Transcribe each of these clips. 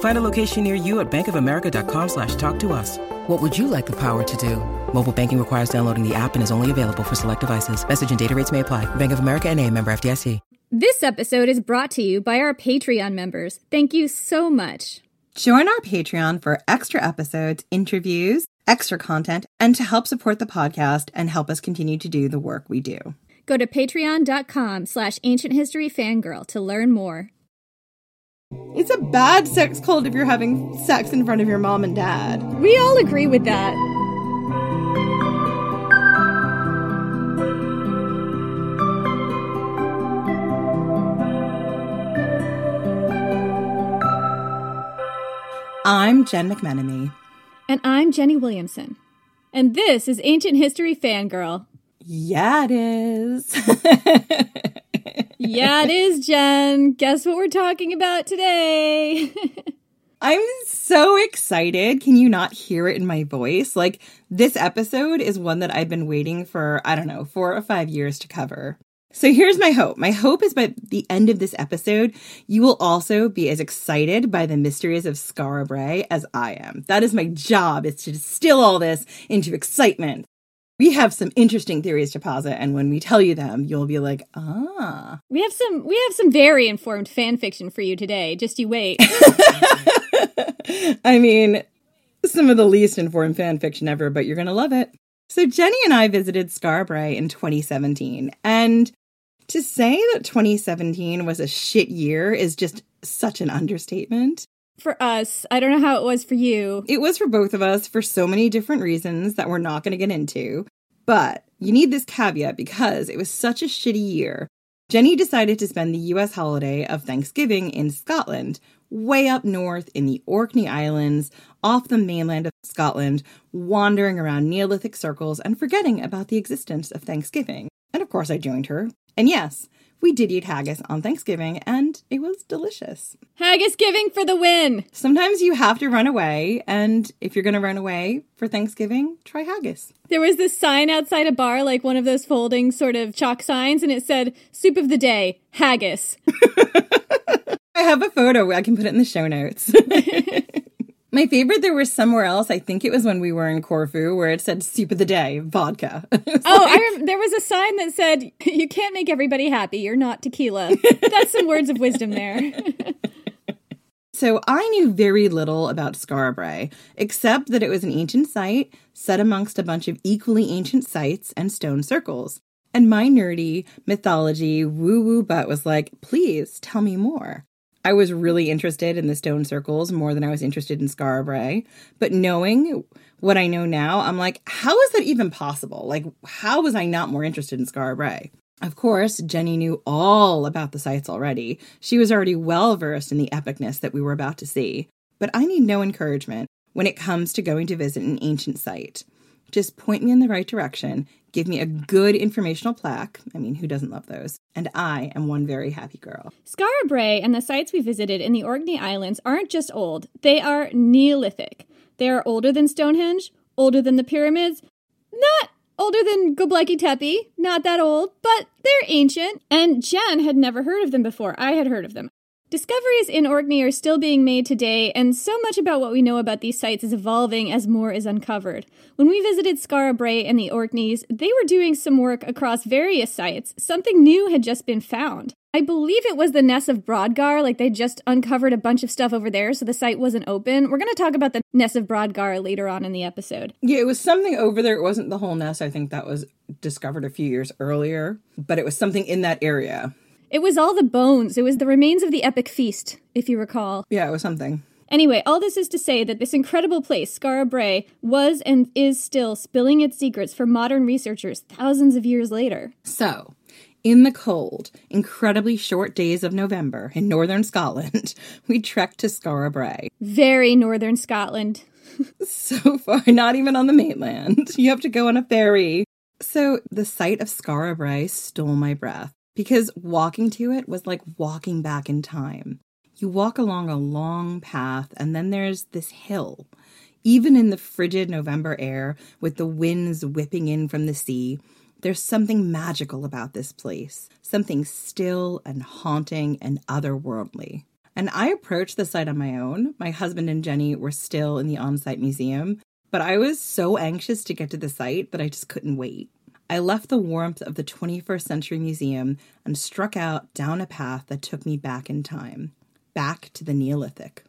Find a location near you at bankofamerica.com slash talk to us. What would you like the power to do? Mobile banking requires downloading the app and is only available for select devices. Message and data rates may apply. Bank of America and a member FDIC. This episode is brought to you by our Patreon members. Thank you so much. Join our Patreon for extra episodes, interviews, extra content, and to help support the podcast and help us continue to do the work we do. Go to patreon.com slash ancient history fangirl to learn more. It's a bad sex cult if you're having sex in front of your mom and dad. We all agree with that. I'm Jen McMenemy. And I'm Jenny Williamson. And this is Ancient History Fangirl. Yeah, it is. yeah, it is, Jen. Guess what we're talking about today? I'm so excited. Can you not hear it in my voice? Like, this episode is one that I've been waiting for, I don't know, four or five years to cover. So here's my hope. My hope is by the end of this episode, you will also be as excited by the mysteries of Skara Brae as I am. That is my job, is to distill all this into excitement. We have some interesting theories to posit, and when we tell you them, you'll be like, ah. We have some we have some very informed fan fiction for you today. Just you wait. I mean, some of the least informed fan fiction ever, but you're gonna love it. So Jenny and I visited Brae in 2017, and to say that 2017 was a shit year is just such an understatement. For us, I don't know how it was for you. It was for both of us for so many different reasons that we're not going to get into. But you need this caveat because it was such a shitty year. Jenny decided to spend the US holiday of Thanksgiving in Scotland, way up north in the Orkney Islands, off the mainland of Scotland, wandering around Neolithic circles and forgetting about the existence of Thanksgiving. And of course, I joined her. And yes, we did eat haggis on Thanksgiving, and it was delicious. Haggis giving for the win! Sometimes you have to run away, and if you're going to run away for Thanksgiving, try haggis. There was this sign outside a bar, like one of those folding sort of chalk signs, and it said, Soup of the Day, haggis. I have a photo. I can put it in the show notes. My favorite, there was somewhere else. I think it was when we were in Corfu, where it said "soup of the day, vodka." oh, like... I rem- there was a sign that said, "You can't make everybody happy. You're not tequila." That's some words of wisdom there. so I knew very little about Skara except that it was an ancient site set amongst a bunch of equally ancient sites and stone circles. And my nerdy mythology woo woo butt was like, "Please tell me more." I was really interested in the stone circles more than I was interested in Skara But knowing what I know now, I'm like, how is that even possible? Like, how was I not more interested in Skara Of course, Jenny knew all about the sites already. She was already well versed in the epicness that we were about to see. But I need no encouragement when it comes to going to visit an ancient site. Just point me in the right direction, give me a good informational plaque. I mean, who doesn't love those? And I am one very happy girl. Skara Brae and the sites we visited in the Orkney Islands aren't just old, they are Neolithic. They are older than Stonehenge, older than the pyramids, not older than Göbekli Tepe, not that old, but they're ancient. And Jen had never heard of them before. I had heard of them. Discoveries in Orkney are still being made today, and so much about what we know about these sites is evolving as more is uncovered. When we visited Skara Brae and the Orkneys, they were doing some work across various sites. Something new had just been found. I believe it was the Ness of Brodgar, like they just uncovered a bunch of stuff over there, so the site wasn't open. We're going to talk about the Ness of Brodgar later on in the episode. Yeah, it was something over there. It wasn't the whole Ness. I think that was discovered a few years earlier, but it was something in that area. It was all the bones. It was the remains of the epic feast, if you recall. Yeah, it was something. Anyway, all this is to say that this incredible place, Skara Brae, was and is still spilling its secrets for modern researchers thousands of years later. So, in the cold, incredibly short days of November in northern Scotland, we trekked to Skara Brae. Very northern Scotland. so far, not even on the mainland. You have to go on a ferry. So, the sight of Skara Brae stole my breath because walking to it was like walking back in time. You walk along a long path, and then there's this hill. Even in the frigid November air, with the winds whipping in from the sea, there's something magical about this place, something still and haunting and otherworldly. And I approached the site on my own. My husband and Jenny were still in the on site museum, but I was so anxious to get to the site that I just couldn't wait. I left the warmth of the 21st century museum and struck out down a path that took me back in time back to the Neolithic.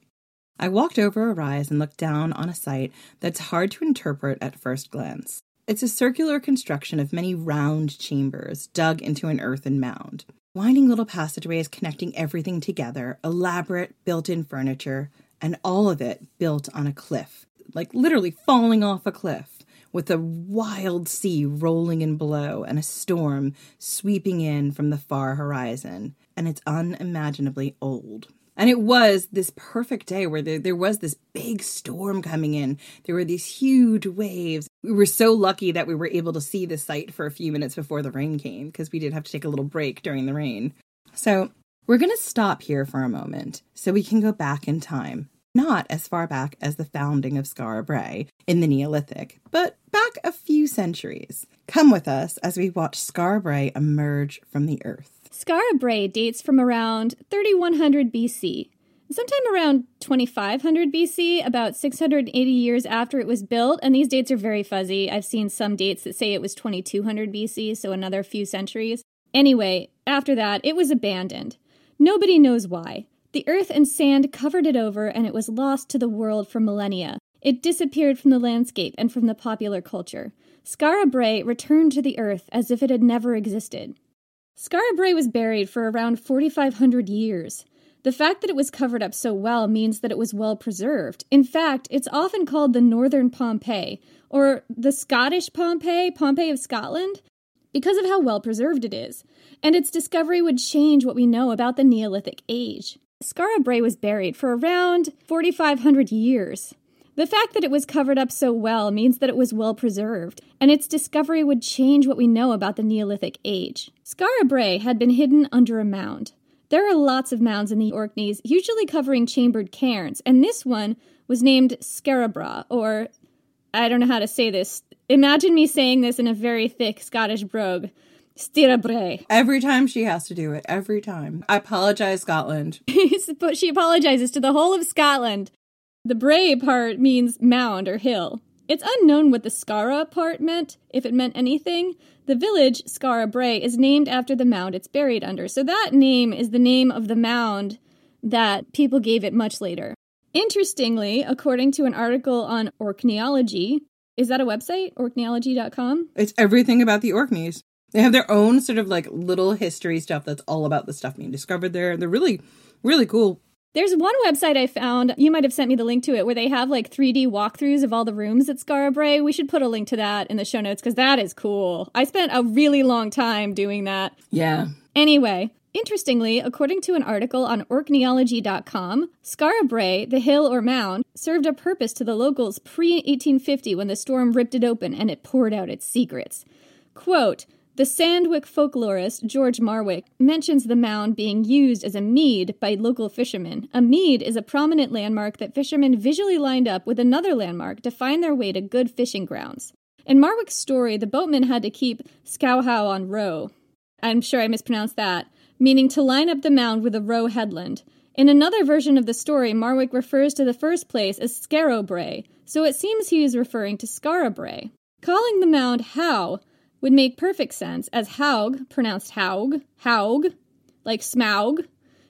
I walked over a rise and looked down on a site that's hard to interpret at first glance. It's a circular construction of many round chambers dug into an earthen mound. Winding little passageways connecting everything together, elaborate built in furniture, and all of it built on a cliff, like literally falling off a cliff, with a wild sea rolling in below and a storm sweeping in from the far horizon. And it's unimaginably old. And it was this perfect day where there, there was this big storm coming in. There were these huge waves. We were so lucky that we were able to see the site for a few minutes before the rain came because we did have to take a little break during the rain. So we're going to stop here for a moment so we can go back in time. Not as far back as the founding of Skara Brae in the Neolithic, but back a few centuries. Come with us as we watch Skara Brae emerge from the earth. Skara Brae dates from around 3100 BC. Sometime around 2500 BC, about 680 years after it was built, and these dates are very fuzzy. I've seen some dates that say it was 2200 BC, so another few centuries. Anyway, after that, it was abandoned. Nobody knows why. The earth and sand covered it over, and it was lost to the world for millennia. It disappeared from the landscape and from the popular culture. Skara Brae returned to the earth as if it had never existed. Skara Brae was buried for around 4,500 years. The fact that it was covered up so well means that it was well preserved. In fact, it's often called the Northern Pompeii, or the Scottish Pompeii, Pompeii of Scotland, because of how well preserved it is. And its discovery would change what we know about the Neolithic age. Skara Brae was buried for around 4,500 years. The fact that it was covered up so well means that it was well preserved, and its discovery would change what we know about the Neolithic age. Skara Brae had been hidden under a mound. There are lots of mounds in the Orkneys, usually covering chambered cairns, and this one was named Scarabra, or I don't know how to say this. Imagine me saying this in a very thick Scottish brogue. Stirabrae. Every time she has to do it, every time. I apologize, Scotland. but she apologizes to the whole of Scotland the Brae part means mound or hill. It's unknown what the Skara part meant, if it meant anything. The village, Skara Brae, is named after the mound it's buried under, so that name is the name of the mound that people gave it much later. Interestingly, according to an article on Orkneyology, is that a website? Orkneyology.com? It's everything about the Orkneys. They have their own sort of like little history stuff that's all about the stuff being discovered there. And they're really, really cool. There's one website I found, you might have sent me the link to it, where they have like 3D walkthroughs of all the rooms at Skara Brae. We should put a link to that in the show notes because that is cool. I spent a really long time doing that. Yeah. Anyway, Interestingly, according to an article on Orkneyology.com, Skara Brae, the hill or mound, served a purpose to the locals pre 1850 when the storm ripped it open and it poured out its secrets. Quote, the Sandwick folklorist George Marwick mentions the mound being used as a mead by local fishermen. A mead is a prominent landmark that fishermen visually lined up with another landmark to find their way to good fishing grounds. In Marwick's story, the boatmen had to keep Scowhow on row. I'm sure I mispronounced that, meaning to line up the mound with a row headland. In another version of the story, Marwick refers to the first place as Scarrow Brae, so it seems he is referring to Scarabray. Calling the mound How would make perfect sense as Haug, pronounced Haug, Haug, like Smaug,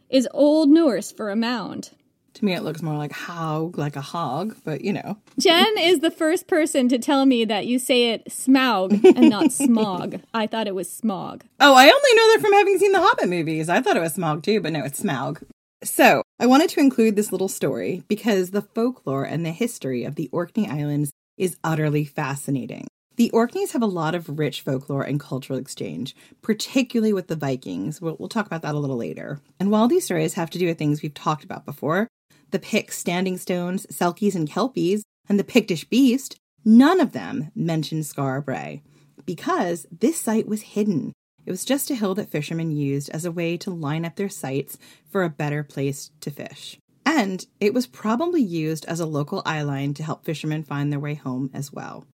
is Old Norse for a mound. To me, it looks more like Haug, like a hog, but you know. Jen is the first person to tell me that you say it smaug and not smog. I thought it was smog. Oh, I only know that from having seen the Hobbit movies. I thought it was smog too, but no, it's smaug. So, I wanted to include this little story because the folklore and the history of the Orkney Islands is utterly fascinating. The Orkneys have a lot of rich folklore and cultural exchange, particularly with the Vikings. We'll, we'll, talk about that a little later. And while these stories have to do with things we've talked about before, the Picts standing stones, Selkies and Kelpies, and the Pictish beast, none of them mention Skara Brae because this site was hidden. It was just a hill that fishermen used as a way to line up their sites for a better place to fish. And it was probably used as a local eyeline to help fishermen find their way home as well.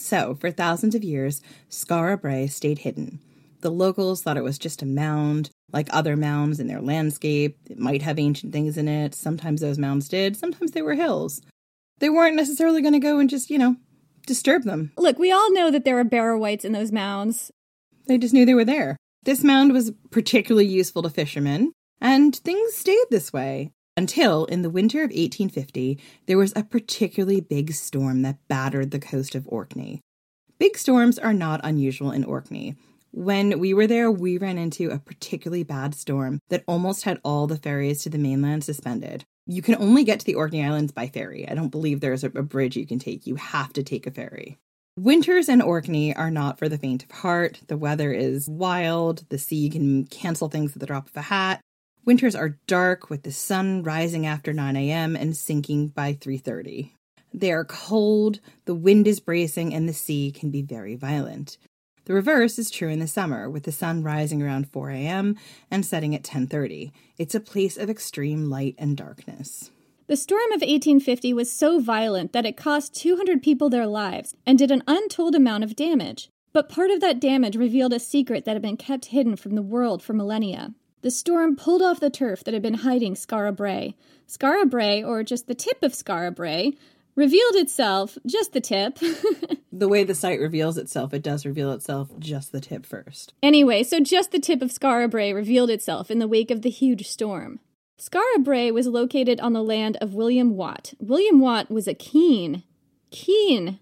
So, for thousands of years, Skara stayed hidden. The locals thought it was just a mound, like other mounds in their landscape. It might have ancient things in it. Sometimes those mounds did, sometimes they were hills. They weren't necessarily going to go and just, you know, disturb them. Look, we all know that there were barrow wights in those mounds. They just knew they were there. This mound was particularly useful to fishermen, and things stayed this way until, in the winter of 1850, there was a particularly big storm that battered the coast of Orkney. Big storms are not unusual in Orkney. When we were there, we ran into a particularly bad storm that almost had all the ferries to the mainland suspended. You can only get to the Orkney Islands by ferry. I don't believe there's a, bridge you can take. You have to take a ferry. Winters in Orkney are not for the faint of heart. The weather is wild. The sea can cancel things at the drop of a hat. Winters are dark with the sun rising after 9 a.m. and sinking by 3:30. They are cold, the wind is bracing and the sea can be very violent. The reverse is true in the summer with the sun rising around 4 a.m. and setting at 10:30. It's a place of extreme light and darkness. The storm of 1850 was so violent that it cost 200 people their lives and did an untold amount of damage. But part of that damage revealed a secret that had been kept hidden from the world for millennia. The storm pulled off the turf that had been hiding. Skara Brae, or just the tip of Skara Brae, revealed itself, just the tip. the way the site reveals itself, it does reveal itself just the tip first. Anyway, so just the tip of Skara Brae revealed itself in the wake of the huge storm. Skara Brae was located on the land of William Watt. William Watt was a keen, keen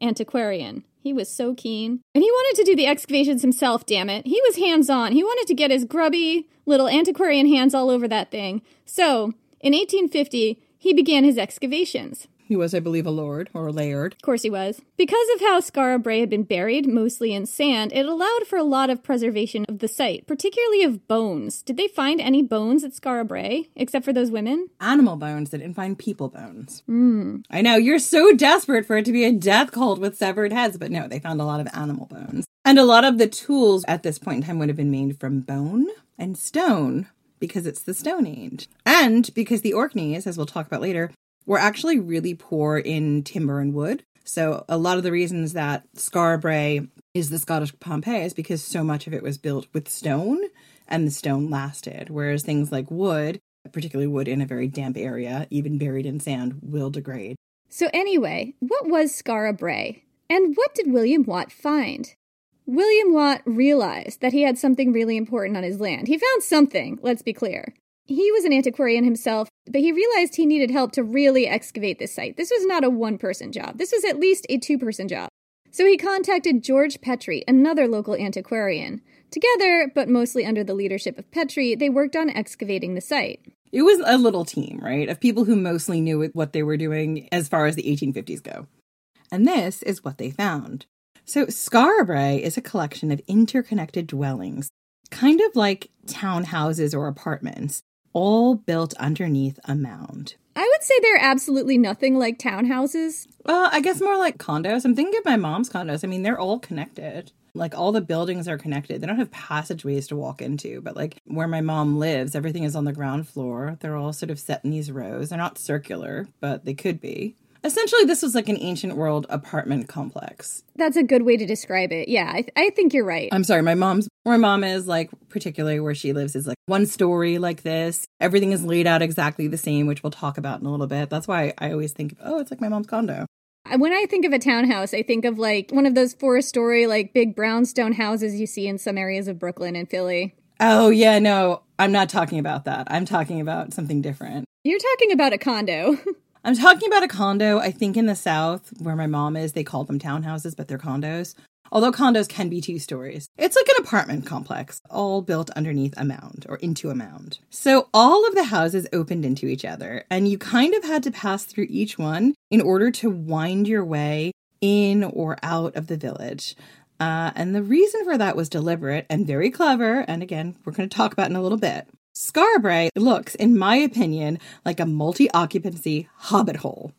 antiquarian. He was so keen. And he wanted to do the excavations himself, damn it. He was hands on. He wanted to get his grubby little antiquarian hands all over that thing. So, in 1850, he began his excavations. He was, I believe, a lord or a laird. Of course he was. Because of how Skara Brae had been buried, mostly in sand, it allowed for a lot of preservation of the site, particularly of bones. Did they find any bones at Skara Brae, except for those women? Animal bones. They didn't find people bones. Mm. I know, you're so desperate for it to be a death cult with severed heads, but no, they found a lot of animal bones. And a lot of the tools at this point in time would have been made from bone and stone because it's the Stone Age. And because the Orkneys, as we'll talk about later, were actually really poor in timber and wood. So a lot of the reasons that Skara is the Scottish Pompeii is because so much of it was built with stone and the stone lasted. Whereas things like wood, particularly wood in a very damp area, even buried in sand, will degrade. So anyway, what was Skara And what did William Watt find? William Watt realized that he had something really important on his land. He found something, let's be clear. He was an antiquarian himself, but he realized he needed help to really excavate this site. This was not a one person job, this was at least a two person job. So he contacted George Petrie, another local antiquarian. Together, but mostly under the leadership of Petrie, they worked on excavating the site. It was a little team, right, of people who mostly knew what they were doing as far as the 1850s go. And this is what they found. So, Skara is a collection of interconnected dwellings, kind of like townhouses or apartments, all built underneath a mound. I would say they're absolutely nothing like townhouses. Well, I guess more like condos. I'm thinking of my mom's condos. I mean, they're all connected. Like all the buildings are connected. They don't have passageways to walk into, but like where my mom lives, everything is on the ground floor. They're all sort of set in these rows. They're not circular, but they could be. Essentially, this was like an ancient world apartment complex. That's a good way to describe it. Yeah, I, th- I think you're right. I'm sorry, my mom's, where my mom is, like, particularly where she lives, is like one story like this. Everything is laid out exactly the same, which we'll talk about in a little bit. That's why I always think, oh, it's like my mom's condo. Uh, when I think of a townhouse, I think of like one of those four story, like big brownstone houses you see in some areas of Brooklyn and Philly. Oh, yeah, no, I'm not talking about that. I'm talking about something different. You're talking about a condo. I'm talking about a condo. I think in the South, where my mom is, they call them townhouses, but they're condos. Although condos can be two stories. It's like an apartment complex, all built underneath a mound or into a mound. So all of the houses opened into each other, and you kind of had to pass through each one in order to wind your way in or out of the village. Uh, and the reason for that was deliberate and very clever. And again, we're going to talk about in a little bit. Skara looks, in my opinion, like a multi occupancy hobbit hole.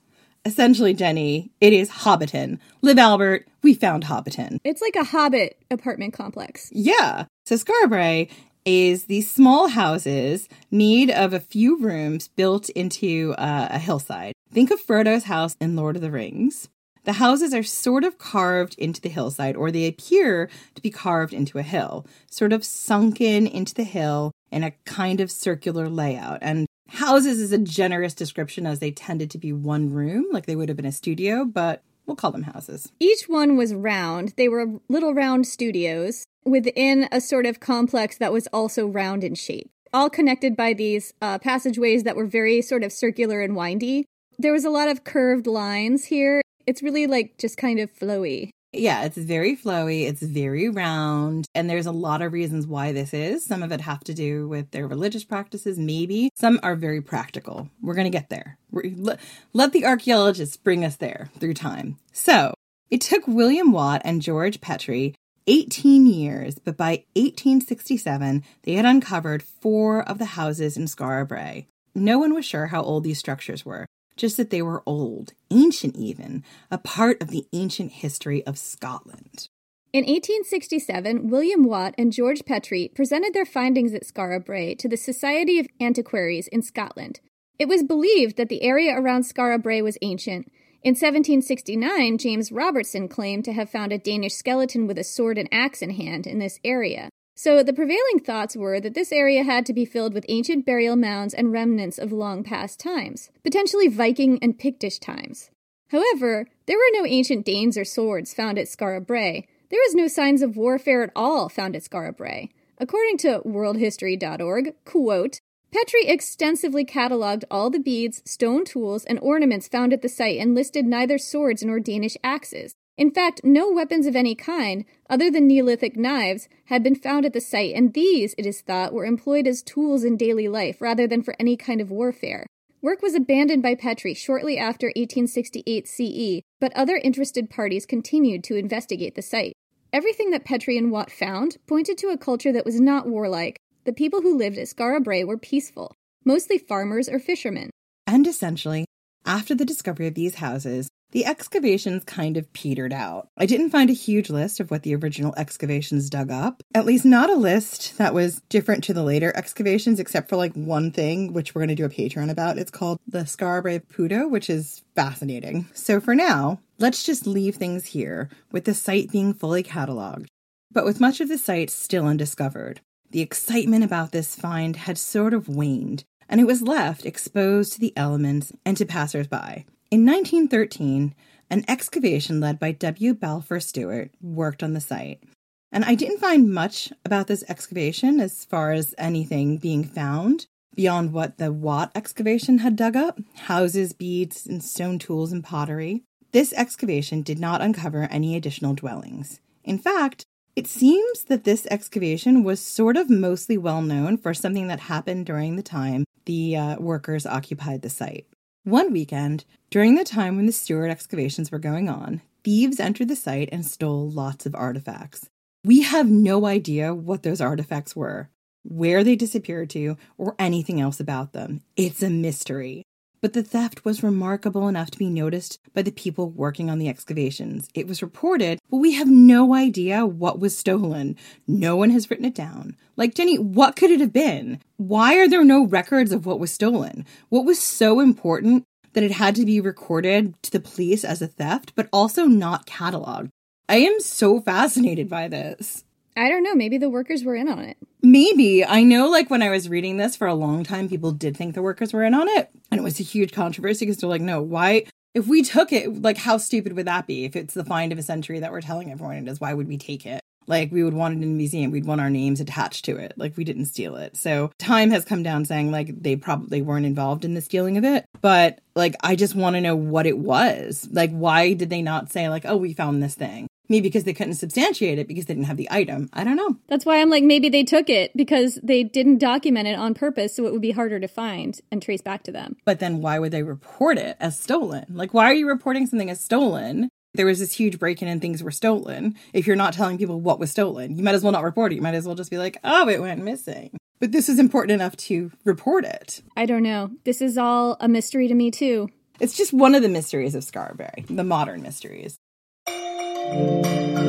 Essentially, Jenny, it is Hobbiton. Live Albert, we found Hobbiton. It's like a hobbit apartment complex. Yeah. So Skara is these small houses made of a few rooms built into uh, a hillside. Think of Frodo's house in Lord of the Rings. The houses are sort of carved into the hillside, or they appear to be carved into a hill, sort of sunken into the hill in a kind of circular layout. And houses is a generous description as they tended to be one room, like they would have been a studio, but we'll call them houses. Each one was round. They were little round studios within a sort of complex that was also round in shape, all connected by these uh, passageways that were very sort of circular and windy. There was a lot of curved lines here. It's really like just kind of flowy. Yeah, it's very flowy, it's very round, and there's a lot of reasons why this is. Some of it have to do with their religious practices, maybe. Some are very practical. We're going to get there. Let, let the archaeologists bring us there through time. So, it took William Watt and George Petrie 18 years, but by 1867, they had uncovered four of the houses in Skara No one was sure how old these structures were, just that they were old, ancient even, a part of the ancient history of Scotland. In 1867, William Watt and George Petrie presented their findings at Skara Brae to the Society of Antiquaries in Scotland. It was believed that the area around Skara Brae was ancient. In 1769, James Robertson claimed to have found a Danish skeleton with a sword and axe in hand in this area. So the prevailing thoughts were that this area had to be filled with ancient burial mounds and remnants of long past times, potentially Viking and Pictish times. However, there were no ancient Danes or swords found at Skara Brae. There was no signs of warfare at all found at Skara Brae. According to worldhistory.org, quote, Petrie extensively cataloged all the beads, stone tools, and ornaments found at the site and listed neither swords nor Danish axes. In fact, no weapons of any kind, other than Neolithic knives, had been found at the site, and these, it is thought, were employed as tools in daily life rather than for any kind of warfare. Work was abandoned by Petrie shortly after 1868 CE, but other interested parties continued to investigate the site. Everything that Petrie and Watt found pointed to a culture that was not warlike. The people who lived at Skara Brae were peaceful, mostly farmers or fishermen. And essentially, after the discovery of these houses, the excavations kind of petered out. I didn't find a huge list of what the original excavations dug up, at least not a list that was different to the later excavations, except for like one thing, which we're going to do a Patreon about. It's called the Skara Brae Buddo, which is fascinating. So for now, let's just leave things here with the site being fully cataloged, but with much of the site still undiscovered. The excitement about this find had sort of waned, and it was left exposed to the elements and to passersby. In 1913, an excavation led by W. Balfour Stewart worked on the site. And I didn't find much about this excavation as far as anything being found beyond what the Watt excavation had dug up houses, beads, and stone tools and pottery. This excavation did not uncover any additional dwellings. In fact, it seems that this excavation was sort of mostly well known for something that happened during the time the uh, workers occupied the site. One weekend, during the time when the Stewart excavations were going on, thieves entered the site and stole lots of artifacts. We have no idea what those artifacts were, where they disappeared to, or anything else about them. It's a mystery. But the theft was remarkable enough to be noticed by the people working on the excavations. It was reported, but we have no idea what was stolen. No one has written it down. Like, Jenny, what could it have been? Why are there no records of what was stolen? What was so important that it had to be recorded to the police as a theft, but also not cataloged? I am so fascinated by this. I don't know. Maybe the workers were in on it. Maybe. I know, like, when I was reading this for a long time, people did think the workers were in on it. And it was a huge controversy because they're like, no, why? If we took it, like, how stupid would that be? If it's the find of a century that we're telling everyone it is, why would we take it? Like we would want it in a museum. We'd want our names attached to it. Like we didn't steal it. So time has come down saying like they probably weren't involved in the stealing of it. But like I just want to know what it was. Like why did they not say like, oh, we found this thing? Maybe because they couldn't substantiate it because they didn't have the item. I don't know. That's why I'm like, maybe they took it because they didn't document it on purpose, so it would be harder to find and trace back to them. But then why would they report it as stolen? Like, why are you reporting something as stolen? There was this huge break in and things were stolen. If you're not telling people what was stolen, you might as well not report it. You might as well just be like, oh, it went missing. But this is important enough to report it. I don't know. This is all a mystery to me, too. It's just one of the mysteries of Skara Brae, the modern mysteries. Música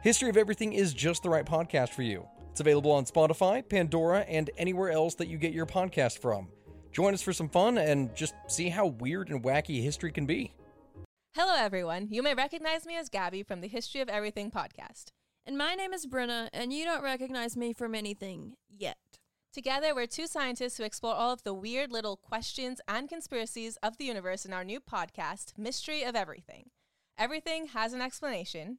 History of Everything is just the right podcast for you. It's available on Spotify, Pandora, and anywhere else that you get your podcast from. Join us for some fun and just see how weird and wacky history can be. Hello, everyone. You may recognize me as Gabby from the History of Everything podcast. And my name is Brenna, and you don't recognize me from anything yet. Together, we're two scientists who explore all of the weird little questions and conspiracies of the universe in our new podcast, Mystery of Everything. Everything has an explanation,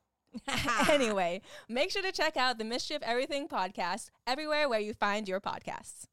anyway, make sure to check out the Mystery of Everything podcast everywhere where you find your podcasts.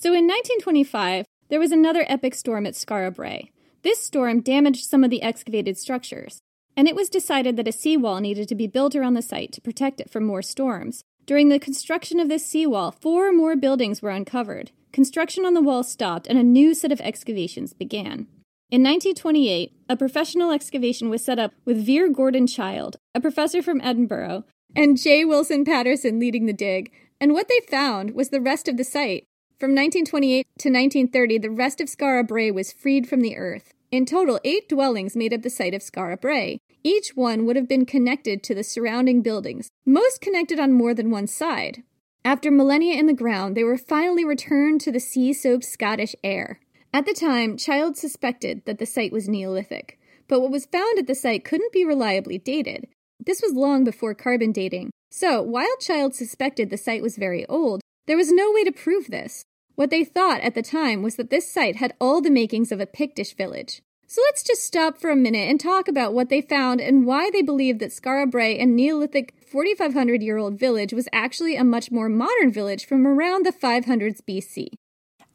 So in 1925, there was another epic storm at Skara Brae. This storm damaged some of the excavated structures, and it was decided that a seawall needed to be built around the site to protect it from more storms. During the construction of this seawall, four more buildings were uncovered. Construction on the wall stopped, and a new set of excavations began. In 1928, a professional excavation was set up with Vere Gordon Childe, a professor from Edinburgh, and J. Wilson Patterson leading the dig, and what they found was the rest of the site. From 1928 to 1930, the rest of Skara Brae was freed from the earth. In total, eight dwellings made up the site of Skara Brae. Each one would have been connected to the surrounding buildings, most connected on more than one side. After millennia in the ground, they were finally returned to the sea soaked Scottish air. At the time, Childe suspected that the site was Neolithic, but what was found at the site couldn't be reliably dated. This was long before carbon dating. So, while Childe suspected the site was very old, there was no way to prove this. What they thought at the time was that this site had all the makings of a Pictish village. So let's just stop for a minute and talk about what they found and why they believed that Skara Brae, a Neolithic 4,500 year old village, was actually a much more modern village from around the 500s BC.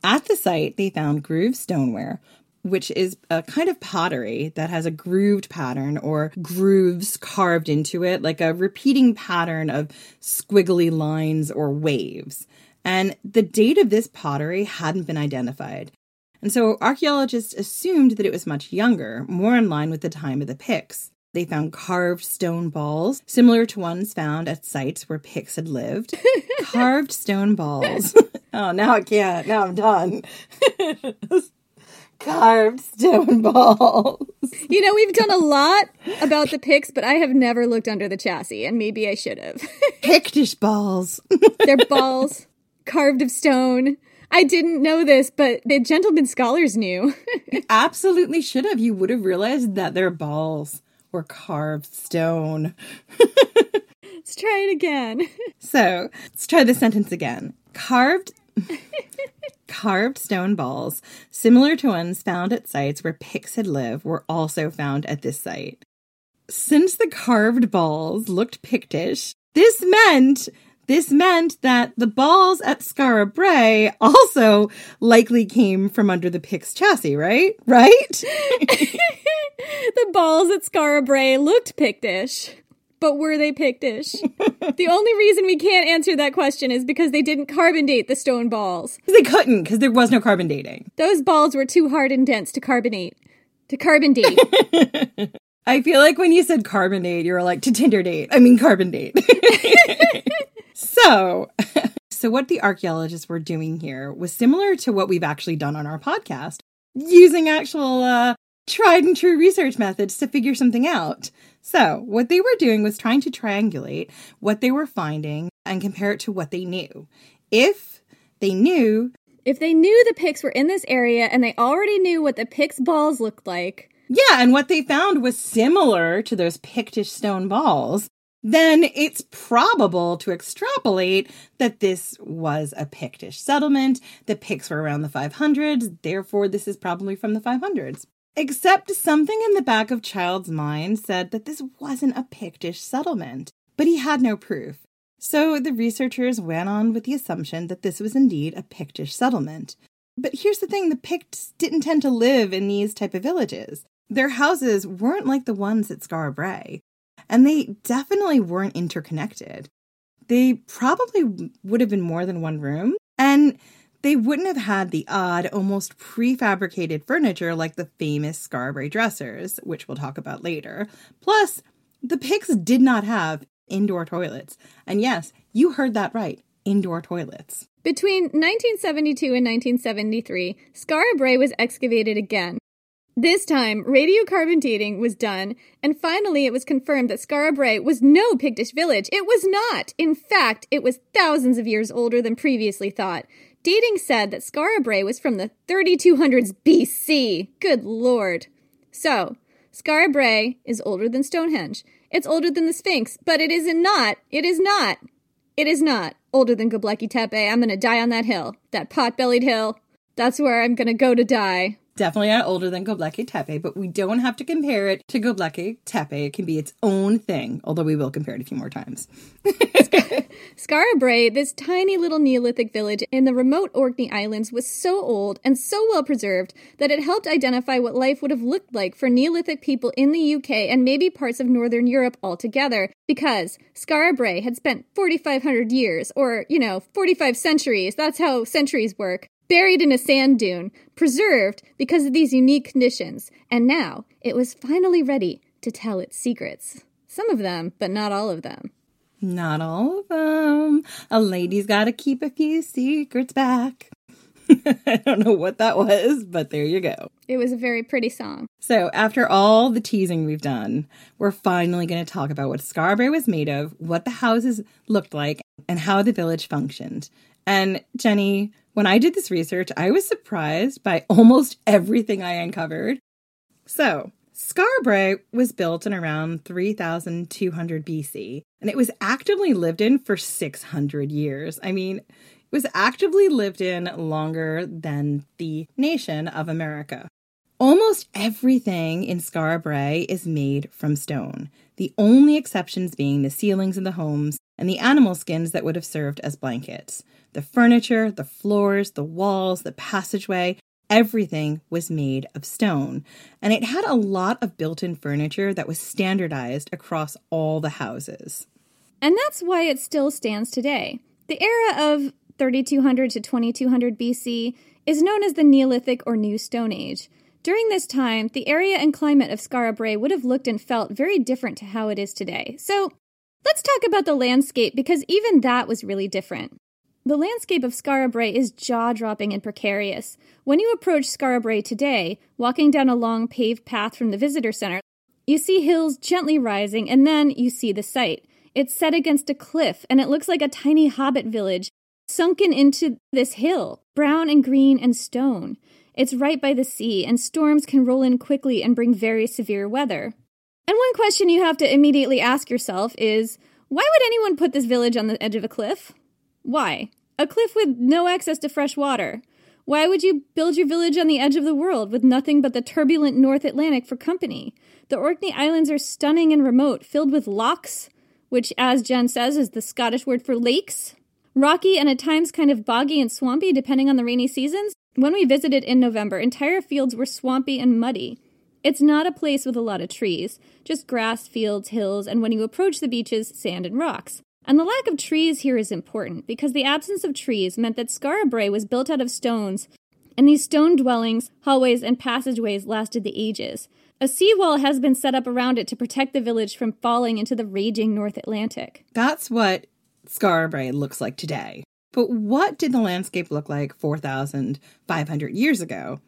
At the site, they found grooved stoneware, which is a kind of pottery that has a grooved pattern or grooves carved into it, like a repeating pattern of squiggly lines or waves. And the date of this pottery hadn't been identified. And so archaeologists assumed that it was much younger, more in line with the time of the Picts. They found carved stone balls, similar to ones found at sites where Picts had lived. carved stone balls. oh, now I can't. Now I'm done. carved stone balls. You know, we've done a lot about the Picts, but I have never looked under the chassis, and maybe I should have. Pictish balls. They're balls carved of stone. I didn't know this, but the gentlemen scholars knew. Absolutely should have. You would have realized that they're balls were carved stone. Let's try it again. So let's try the sentence again. Carved. carved stone balls, similar to ones found at sites where Picts had lived, were also found at this site. Since the carved balls looked Pictish, this meant this meant that the balls at Skara Brae also likely came from under the Picts chassis, right? Right? the balls at Skara Brae looked Pictish. But were they Pictish? the only reason we can't answer that question is because they didn't carbon date the stone balls. They couldn't because there was no carbon dating. Those balls were too hard and dense to carbonate. To carbon date. I feel like when you said carbonate, you were like to Tinder date. I mean carbon date. So, so what the archaeologists were doing here was similar to what we've actually done on our podcast, using actual uh, tried and true research methods to figure something out. So, what they were doing was trying to triangulate what they were finding and compare it to what they knew. If they knew, if they knew the Picts were in this area and they already knew what the Picts balls looked like, yeah, and what they found was similar to those Pictish stone balls, then it's probable to extrapolate that this was a Pictish settlement. The Picts were around the 500s, therefore, this is probably from the 500s. Except something in the back of Childe's mind said that this wasn't a Pictish settlement, but he had no proof. So the researchers went on with the assumption that this was indeed a Pictish settlement. But here's the thing the Picts didn't tend to live in these type of villages. Their houses weren't like the ones at Brae, and they definitely weren't interconnected. They probably would have been more than one room, and they wouldn't have had the odd, almost prefabricated furniture like the famous Brae dressers, which we'll talk about later. Plus, the Picts did not have indoor toilets. And yes, you heard that right indoor toilets. Between 1972 and 1973, Skara Brae was excavated again. This time, radiocarbon dating was done, and finally it was confirmed that Skara Brae was no Pictish village. It was not! In fact, it was thousands of years older than previously thought. Dating said that Skara Brae was from the 3200s BC. Good lord. So, Skara Brae is older than Stonehenge. It's older than the Sphinx, but it is not. It is not. It is not older than Göbekli Tepe. I'm gonna die on that hill. That pot-bellied hill. That's where I'm gonna go to die definitely not older than Göbekli Tepe, but we don't have to compare it to Göbekli Tepe. It can be its own thing, although we will compare it a few more times. Skara Brae, this tiny little Neolithic village in the remote Orkney Islands, was so old and so well preserved that it helped identify what life would have looked like for Neolithic people in the UK and maybe parts of Northern Europe altogether, because Skara Brae had spent 4,500 years, or, you know, 45 centuries, that's how centuries work, buried in a sand dune, preserved because of these unique conditions, and now it was finally ready to tell its secrets. Some of them, but not all of them. Not all of them. A lady's got to keep a few secrets back. I don't know what that was, but there you go. It was a very pretty song. So, after all the teasing we've done, we're finally going to talk about what Brae was made of, what the houses looked like, and how the village functioned. And Jenny, when I did this research, I was surprised by almost everything I uncovered. So, Brae was built in around 3200 BC, and it was actively lived in for 600 years. I mean, it was actively lived in longer than the nation of America. Almost everything in Brae is made from stone, the only exceptions being the ceilings in the homes and the animal skins that would have served as blankets. The furniture, the floors, the walls, the passageway, everything was made of stone. And it had a lot of built in furniture that was standardized across all the houses. And that's why it still stands today. The era of 3200 to 2200 BC is known as the Neolithic or New Stone Age. During this time, the area and climate of Skara Brae would have looked and felt very different to how it is today. So, let's talk about the landscape because even that was really different. The landscape of Skara Brae is jaw dropping and precarious. When you approach Skara Brae today, walking down a long paved path from the visitor center, you see hills gently rising, and then you see the site. It's set against a cliff, and it looks like a tiny hobbit village. sunken into this hill, brown and green and stone. It's right by the sea, and storms can roll in quickly and bring very severe weather. And one question you have to immediately ask yourself is why would anyone put this village on the edge of a cliff? Why? A cliff with no access to fresh water. Why would you build your village on the edge of the world with nothing but the turbulent North Atlantic for company? The Orkney Islands are stunning and remote, filled with lochs, which, as Jen says, is the Scottish word for lakes. Rocky and at times kind of boggy and swampy, depending on the rainy seasons. When we visited in November, entire fields were swampy and muddy. It's not a place with a lot of trees, just grass, fields, hills, and when you approach the beaches, sand and rocks. And the lack of trees here is important because the absence of trees meant that Skara Brae was built out of stones, and these stone dwellings, hallways, and passageways lasted the ages. A seawall has been set up around it to protect the village from falling into the raging North Atlantic. That's what Skara Brae looks like today. But what did the landscape look like 4,500 years ago?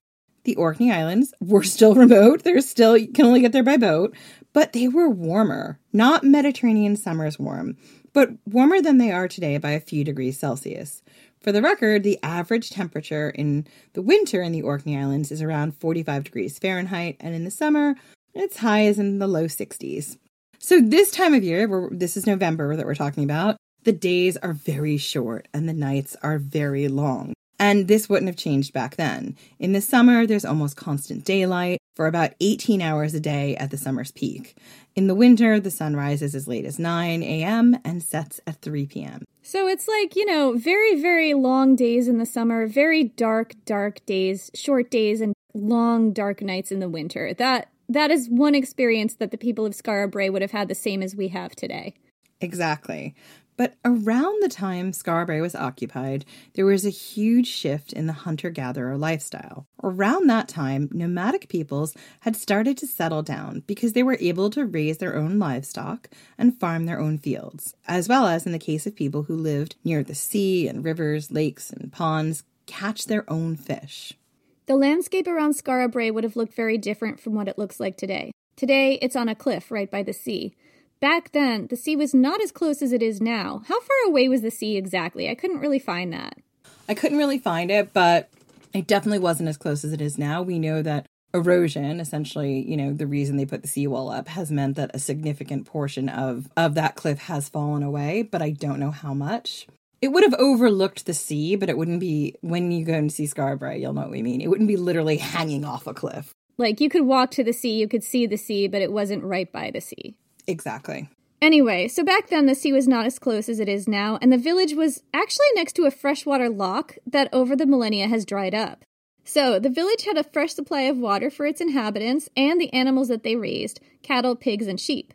The Orkney Islands were still remote. They're still, you can only get there by boat, but they were warmer. Not Mediterranean summers warm, but warmer than they are today by a few degrees Celsius. For the record, the average temperature in the winter in the Orkney Islands is around 45 degrees Fahrenheit, and in the summer, it's high as in the low 60s. So, this time of year, this is November that we're talking about, the days are very short and the nights are very long. And this wouldn't have changed back then. In the summer, there's almost constant daylight for about 18 hours a day at the summer's peak. In the winter, the sun rises as late as 9 a.m. and sets at 3 p.m. So it's like, you know, very, very long days in the summer, very dark, dark days, short days, and long, dark nights in the winter. That that is one experience that the people of Skara Brae would have had the same as we have today. Exactly. But around the time Brae was occupied, there was a huge shift in the hunter gatherer lifestyle. Around that time, nomadic peoples had started to settle down because they were able to raise their own livestock and farm their own fields, as well as in the case of people who lived near the sea and rivers, lakes, and ponds, catch their own fish. The landscape around Brae would have looked very different from what it looks like today. Today, it's on a cliff right by the sea. Back then, the sea was not as close as it is now. How far away was the sea exactly? I couldn't really find that. I couldn't really find it, but it definitely wasn't as close as it is now. We know that erosion, essentially, you know, the reason they put the seawall up has meant that a significant portion of of that cliff has fallen away, but I don't know how much. It would have overlooked the sea, but it wouldn't be when you go and see Skara Brae you'll know what we mean. It wouldn't be literally hanging off a cliff. Like you could walk to the sea, you could see the sea, but it wasn't right by the sea. Exactly. Anyway, so back then the sea was not as close as it is now, and the village was actually next to a freshwater loch that over the millennia has dried up. So the village had a fresh supply of water for its inhabitants and the animals that they raised cattle, pigs, and sheep.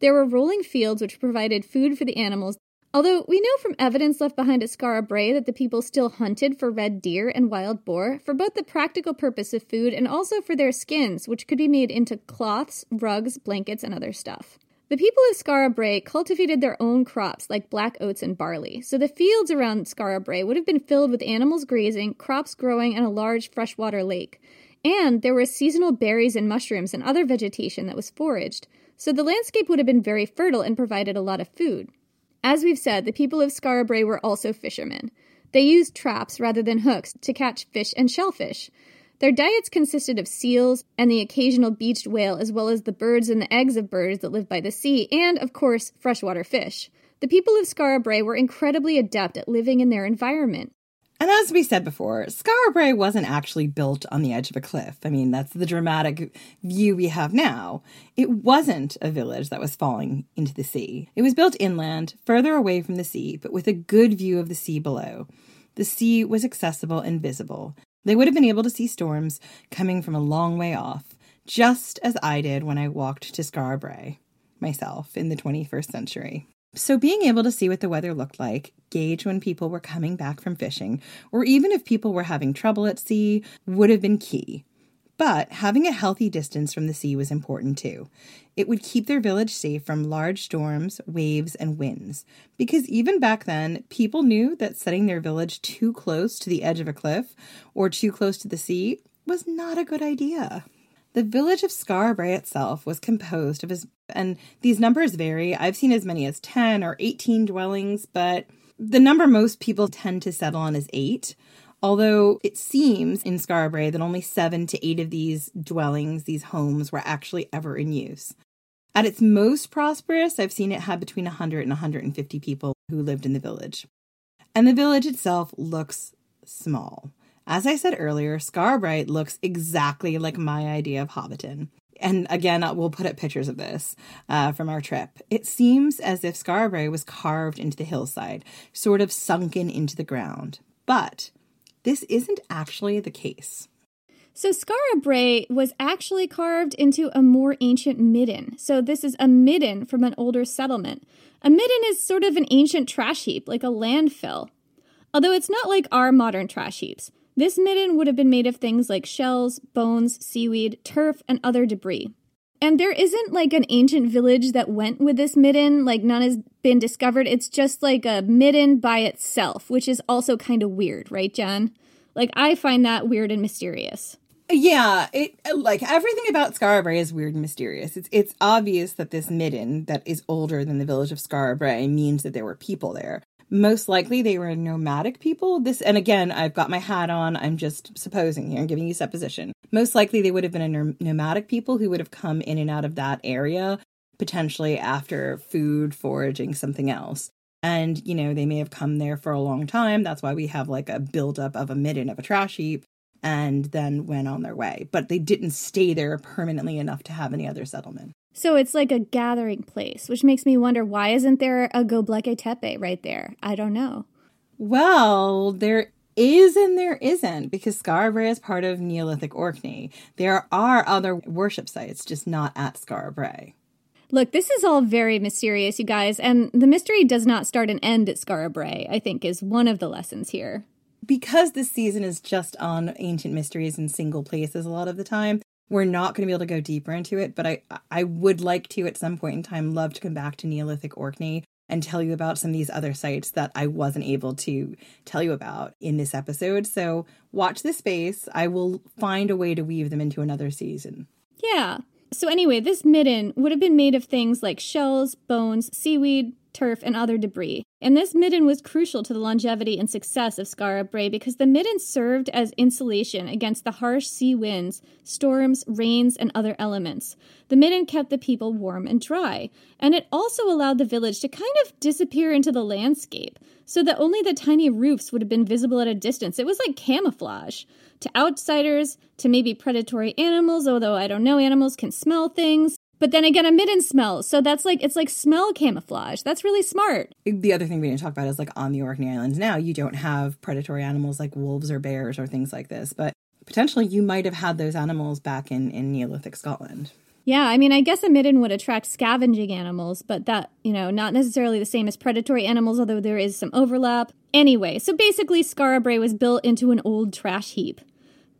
There were rolling fields which provided food for the animals, although we know from evidence left behind at Skara Brae that the people still hunted for red deer and wild boar for both the practical purpose of food and also for their skins, which could be made into cloths, rugs, blankets, and other stuff. The people of Skara Brae cultivated their own crops like black oats and barley, so the fields around Skara Brae would have been filled with animals grazing, crops growing, and a large freshwater lake. And there were seasonal berries and mushrooms and other vegetation that was foraged, so the landscape would have been very fertile and provided a lot of food. As we've said, the people of Skara Brae were also fishermen. They used traps rather than hooks to catch fish and shellfish. Their diets consisted of seals and the occasional beached whale, as well as the birds and the eggs of birds that live by the sea, and, of course, freshwater fish. The people of Skara Brae were incredibly adept at living in their environment. And as we said before, Skara Brae wasn't actually built on the edge of a cliff. I mean, that's the dramatic view we have now. It wasn't a village that was falling into the sea. It was built inland, further away from the sea, but with a good view of the sea below. The sea was accessible and visible, they would have been able to see storms coming from a long way off, just as I did when I walked to Brae myself in the 21st century. So, being able to see what the weather looked like, gauge when people were coming back from fishing, or even if people were having trouble at sea, would have been key. But having a healthy distance from the sea was important too. It would keep their village safe from large storms, waves, and winds. Because even back then, people knew that setting their village too close to the edge of a cliff or too close to the sea was not a good idea. The village of Brae itself was composed of as, and these numbers vary. I've seen as many as 10 or 18 dwellings, but The number most people tend to settle on is eight, although it seems in Skara that only seven to eight of these dwellings, these homes, were actually ever in use. At its most prosperous, I've seen it had between 100 and 150 people who lived in the village. And the village itself looks small. As I said earlier, Skara looks exactly like my idea of Hobbiton. And again, we'll put up pictures of this uh, from our trip. It seems as if Skara was carved into the hillside, sort of sunken into the ground. But this isn't actually the case. So Skara Brae was actually carved into a more ancient midden. So this is a midden from an older settlement. A midden is sort of an ancient trash heap, like a landfill. Although it's not like our modern trash heaps. This midden would have been made of things like shells, bones, seaweed, turf, and other debris. And there isn't like an ancient village that went with this midden, like none has been discovered. It's just like a midden by itself, which is also kind of weird, right, Jen? Like I find that weird and mysterious. Yeah, it like everything about Skara Brae is weird and mysterious. It's it's obvious that this midden that is older than the village of Skara Brae means that there were people there most likely they were nomadic people. This, and again, I've got my hat on. I'm just supposing here. I'm giving you supposition. Most likely they would have been a nomadic people who would have come in and out of that area, potentially after food, foraging, something else. And, you know, they may have come there for a long time. That's why we have like a buildup of a midden of a trash heap and then went on their way. But they didn't stay there permanently enough to have any other settlement. So it's like a gathering place, which makes me wonder why isn't there a Göbekli Tepe right there? I don't know. Well, there is and there isn't because Skara Brae is part of Neolithic Orkney. There are other worship sites, just not at Skara Brae. Look, this is all very mysterious, you guys, and the mystery does not start and end at Skara Brae, I think is one of the lessons here. Because this season is just on ancient mysteries in single places a lot of the time, we're not going to be able to go deeper into it, but I I would like to at some point in time love to come back to Neolithic Orkney and tell you about some of these other sites that I wasn't able to tell you about in this episode. So watch this space. I will find a way to weave them into another season. Yeah. So anyway, this midden would have been made of things like shells, bones, seaweed, turf, and other debris. And this midden was crucial to the longevity and success of Skara Brae because the midden served as insulation against the harsh sea winds, storms, rains, and other elements. The midden kept the people warm and dry, and it also allowed the village to kind of disappear into the landscape so that only the tiny roofs would have been visible at a distance. It was like camouflage. To outsiders, to maybe predatory animals, although I don't know, animals can smell things. But then again, a midden smells. So that's like, it's like smell camouflage. That's really smart. The other thing we didn't talk about is like on the Orkney Islands now, you don't have predatory animals like wolves or bears or things like this. But potentially you might have had those animals back in, in Neolithic Scotland. Yeah, I mean, I guess a midden would attract scavenging animals, but that, you know, not necessarily the same as predatory animals, although there is some overlap. Anyway, so basically, Skara Brae was built into an old trash heap.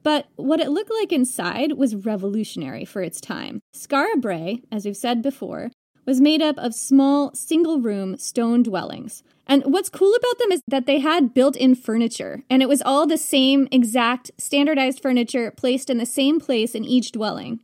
But what it looked like inside was revolutionary for its time. Skara Brae, as we've said before, was made up of small, single room stone dwellings. And what's cool about them is that they had built in furniture, and it was all the same exact standardized furniture placed in the same place in each dwelling.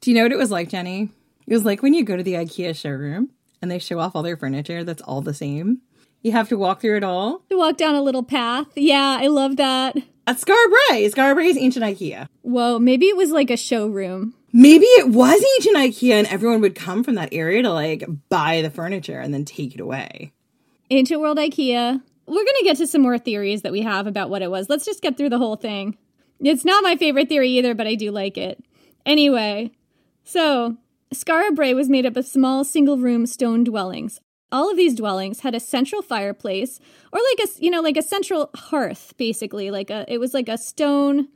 Do you know what it was like, Jenny? It was like when you go to the IKEA showroom and they show off all their furniture that's all the same. You have to walk through it all. To walk down a little path. Yeah, I love that. At Brae. Skara Brae is ancient IKEA. Whoa, maybe it was like a showroom. Maybe it was ancient IKEA and everyone would come from that area to like buy the furniture and then take it away. Ancient World IKEA. We're going to get to some more theories that we have about what it was. Let's just get through the whole thing. It's not my favorite theory either, but I do like it. Anyway, so Brae was made up of small single room stone dwellings. All of these dwellings had a central fireplace or like a you know like a central hearth basically like a it was like a stone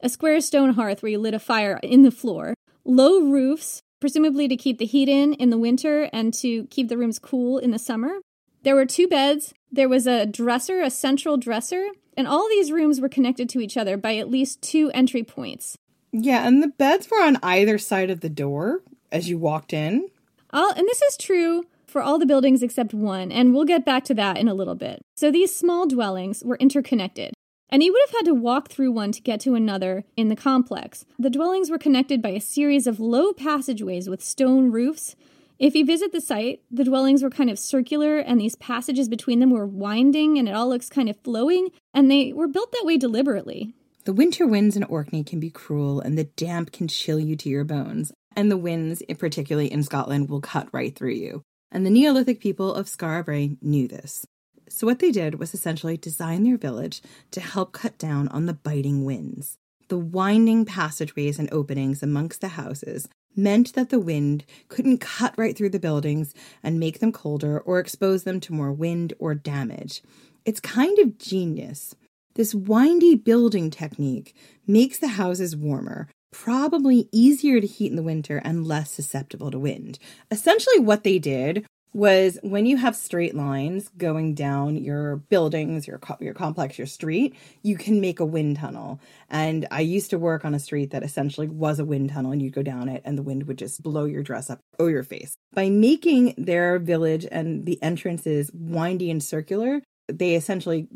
a square stone hearth where you lit a fire in the floor. Low roofs presumably to keep the heat in in the winter and to keep the rooms cool in the summer. There were two beds, there was a dresser, a central dresser, and all these rooms were connected to each other by at least two entry points. Yeah, and the beds were on either side of the door as you walked in. All, and this is true for all the buildings except one, and we'll get back to that in a little bit. So these small dwellings were interconnected. And he would have had to walk through one to get to another in the complex. The dwellings were connected by a series of low passageways with stone roofs, If you visit the site, the dwellings were kind of circular and these passages between them were winding and it all looks kind of flowing, and they were built that way deliberately. The winter winds in Orkney can be cruel and the damp can chill you to your bones. And the winds, particularly in Scotland, will cut right through you. And the Neolithic people of Skara Brae knew this. So, what they did was essentially design their village to help cut down on the biting winds. The winding passageways and openings amongst the houses meant that the wind couldn't cut right through the buildings and make them colder or expose them to more wind or damage. It's kind of genius. This windy building technique makes the houses warmer, probably easier to heat in the winter and less susceptible to wind. Essentially, what they did was when you have straight lines going down your buildings, your your complex, your street, you can make a wind tunnel. And I used to work on a street that essentially was a wind tunnel and you'd go down it and the wind would just blow your dress up or your face. By making their village and the entrances windy and circular, they essentially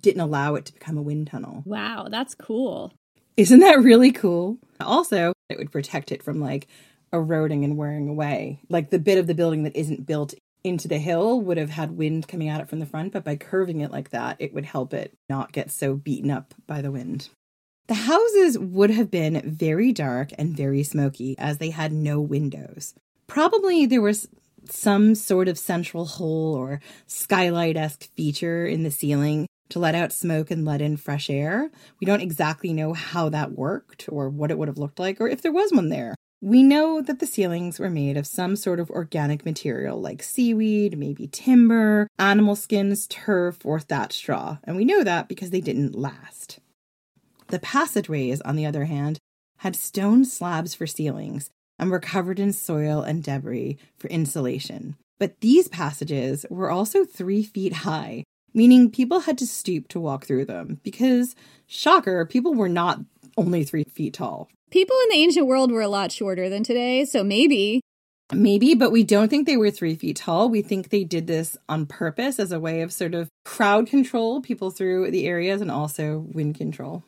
didn't allow it to become a wind tunnel. Wow, that's cool. Isn't that really cool? Also, it would protect it from like eroding and wearing away. Like the bit of the building that isn't built into the hill would have had wind coming at it from the front, but by curving it like that, it would help it not get so beaten up by the wind. The houses would have been very dark and very smoky as they had no windows. Probably there was some sort of central hole or skylight esque feature in the ceiling to let out smoke and let in fresh air. We don't exactly know how that worked or what it would have looked like or if there was one there. We know that the ceilings were made of some sort of organic material like seaweed, maybe timber, animal skins, turf, or thatch straw, and we know that because they didn't last. The passageways, on the other hand, had stone slabs for ceilings and were covered in soil and debris for insulation. But these passages were also three feet high, meaning people had to stoop to walk through them because, shocker, people were not only three feet tall. People in the ancient world were a lot shorter than today, so maybe. Maybe, but we don't think they were three feet tall. We think they did this on purpose as a way of sort of crowd control people through the areas and also wind control.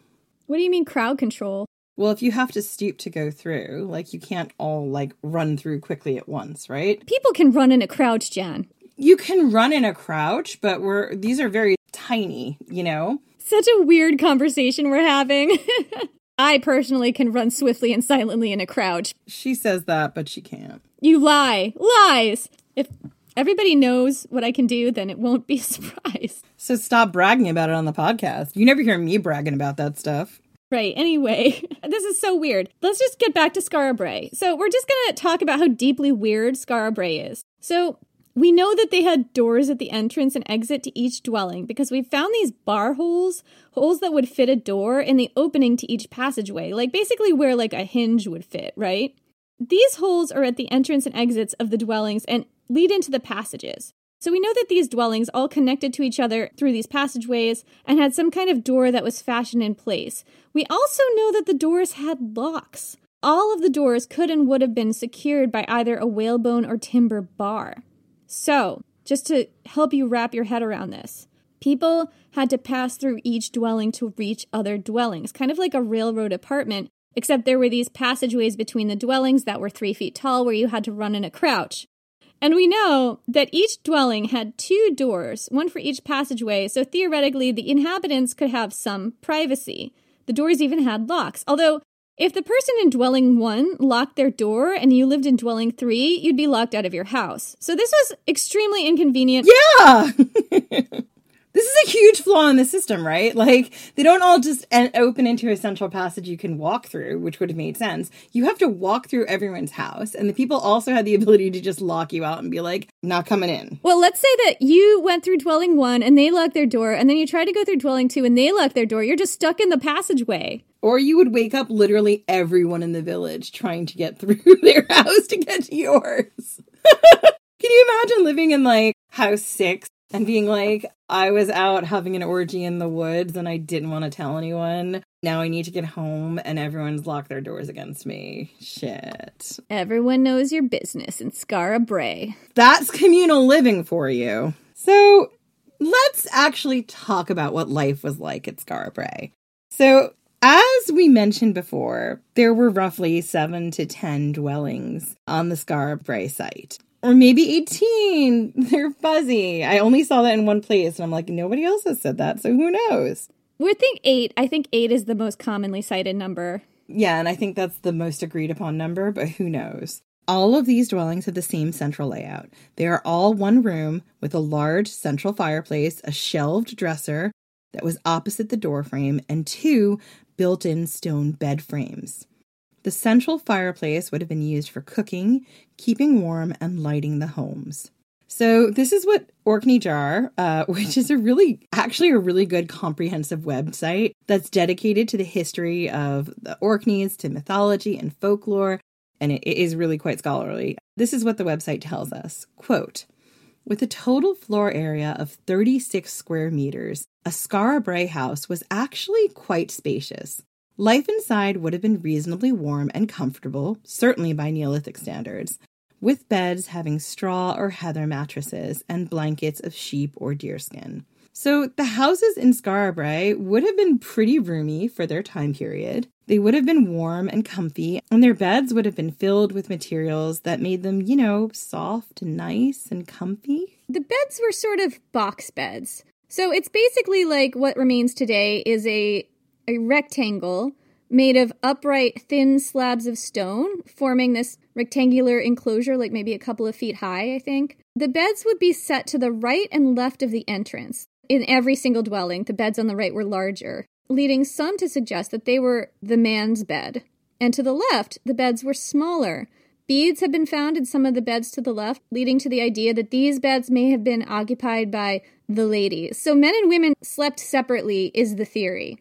What do you mean crowd control? Well, if you have to stoop to go through, like you can't all like run through quickly at once, right? People can run in a crouch, Jan. You can run in a crouch, but we're these are very tiny, you know? Such a weird conversation we're having. I personally can run swiftly and silently in a crouch. She says that, but she can't. You lie. Lies. If everybody knows what I can do, then it won't be a surprise. So stop bragging about it on the podcast. You never hear me bragging about that stuff. Right. Anyway, this is so weird. Let's just get back to Skara Brae. So, we're just going to talk about how deeply weird Skara Brae is. So, we know that they had doors at the entrance and exit to each dwelling because we found these bar holes, holes that would fit a door in the opening to each passageway, like basically where like a hinge would fit, right? These holes are at the entrance and exits of the dwellings and lead into the passages. So we know that these dwellings all connected to each other through these passageways and had some kind of door that was fashioned in place. We also know that the doors had locks. All of the doors could and would have been secured by either a whalebone or timber bar. So, just to help you wrap your head around this, people had to pass through each dwelling to reach other dwellings, kind of like a railroad apartment, except there were these passageways between the dwellings that were three feet tall where you had to run in a crouch. And we know that each dwelling had two doors, one for each passageway, so theoretically the inhabitants could have some privacy. The doors even had locks, although if the person in dwelling one locked their door and you lived in dwelling three, you'd be locked out of your house. So this was extremely inconvenient. Yeah! this is a huge flaw in the system, right? Like, they don't all just en- open into a central passage you can walk through, which would have made sense. You have to walk through everyone's house, and the people also had the ability to just lock you out and be like, not coming in. Well, let's say that you went through dwelling one and they locked their door, and then you tried to go through dwelling two and they locked their door. You're just stuck in the passageway. Or you would wake up literally everyone in the village trying to get through their house to get to yours. Can you imagine living in like house six and being like, I was out having an orgy in the woods and I didn't want to tell anyone. Now I need to get home and everyone's locked their doors against me. Shit. Everyone knows your business in Skara Brae. That's communal living for you. So let's actually talk about what life was like at Skara Brae. So as we mentioned before, there were roughly seven to ten dwellings on the Skara site. or maybe 18. They're fuzzy. I only saw that in one place, and I'm like, nobody else has said that, so who knows? We think eight. I think eight is the most commonly cited number. Yeah, and I think that's the most agreed upon number, but who knows? All of these dwellings have the same central layout. They are all one room with a large central fireplace, a shelved dresser that was opposite the doorframe, and two built in stone bed frames. The central fireplace would have been used for cooking, keeping warm, and lighting the homes. So this is what Orkneyjar, uh, which is a really, actually a really good comprehensive website that's dedicated to the history of the Orkneys, to mythology and folklore, and it is really quite scholarly. This is what the website tells us. Quote, with a total floor area of 36 square meters, a Skara Brae house was actually quite spacious. Life inside would have been reasonably warm and comfortable, certainly by Neolithic standards, with beds having straw or heather mattresses and blankets of sheep or deerskin. So the houses in Skara Brae would have been pretty roomy for their time period. They would have been warm and comfy, and their beds would have been filled with materials that made them, you know, soft and nice and comfy. The beds were sort of box beds. So it's basically like what remains today is a a rectangle made of upright, thin slabs of stone, forming this rectangular enclosure, like maybe a couple of feet high, I think. The beds would be set to the right and left of the entrance. In every single dwelling, the beds on the right were larger, leading some to suggest that they were the man's bed. And to the left, the beds were smaller. Beads have been found in some of the beds to the left, leading to the idea that these beds may have been occupied by the ladies. So men and women slept separately, is the theory.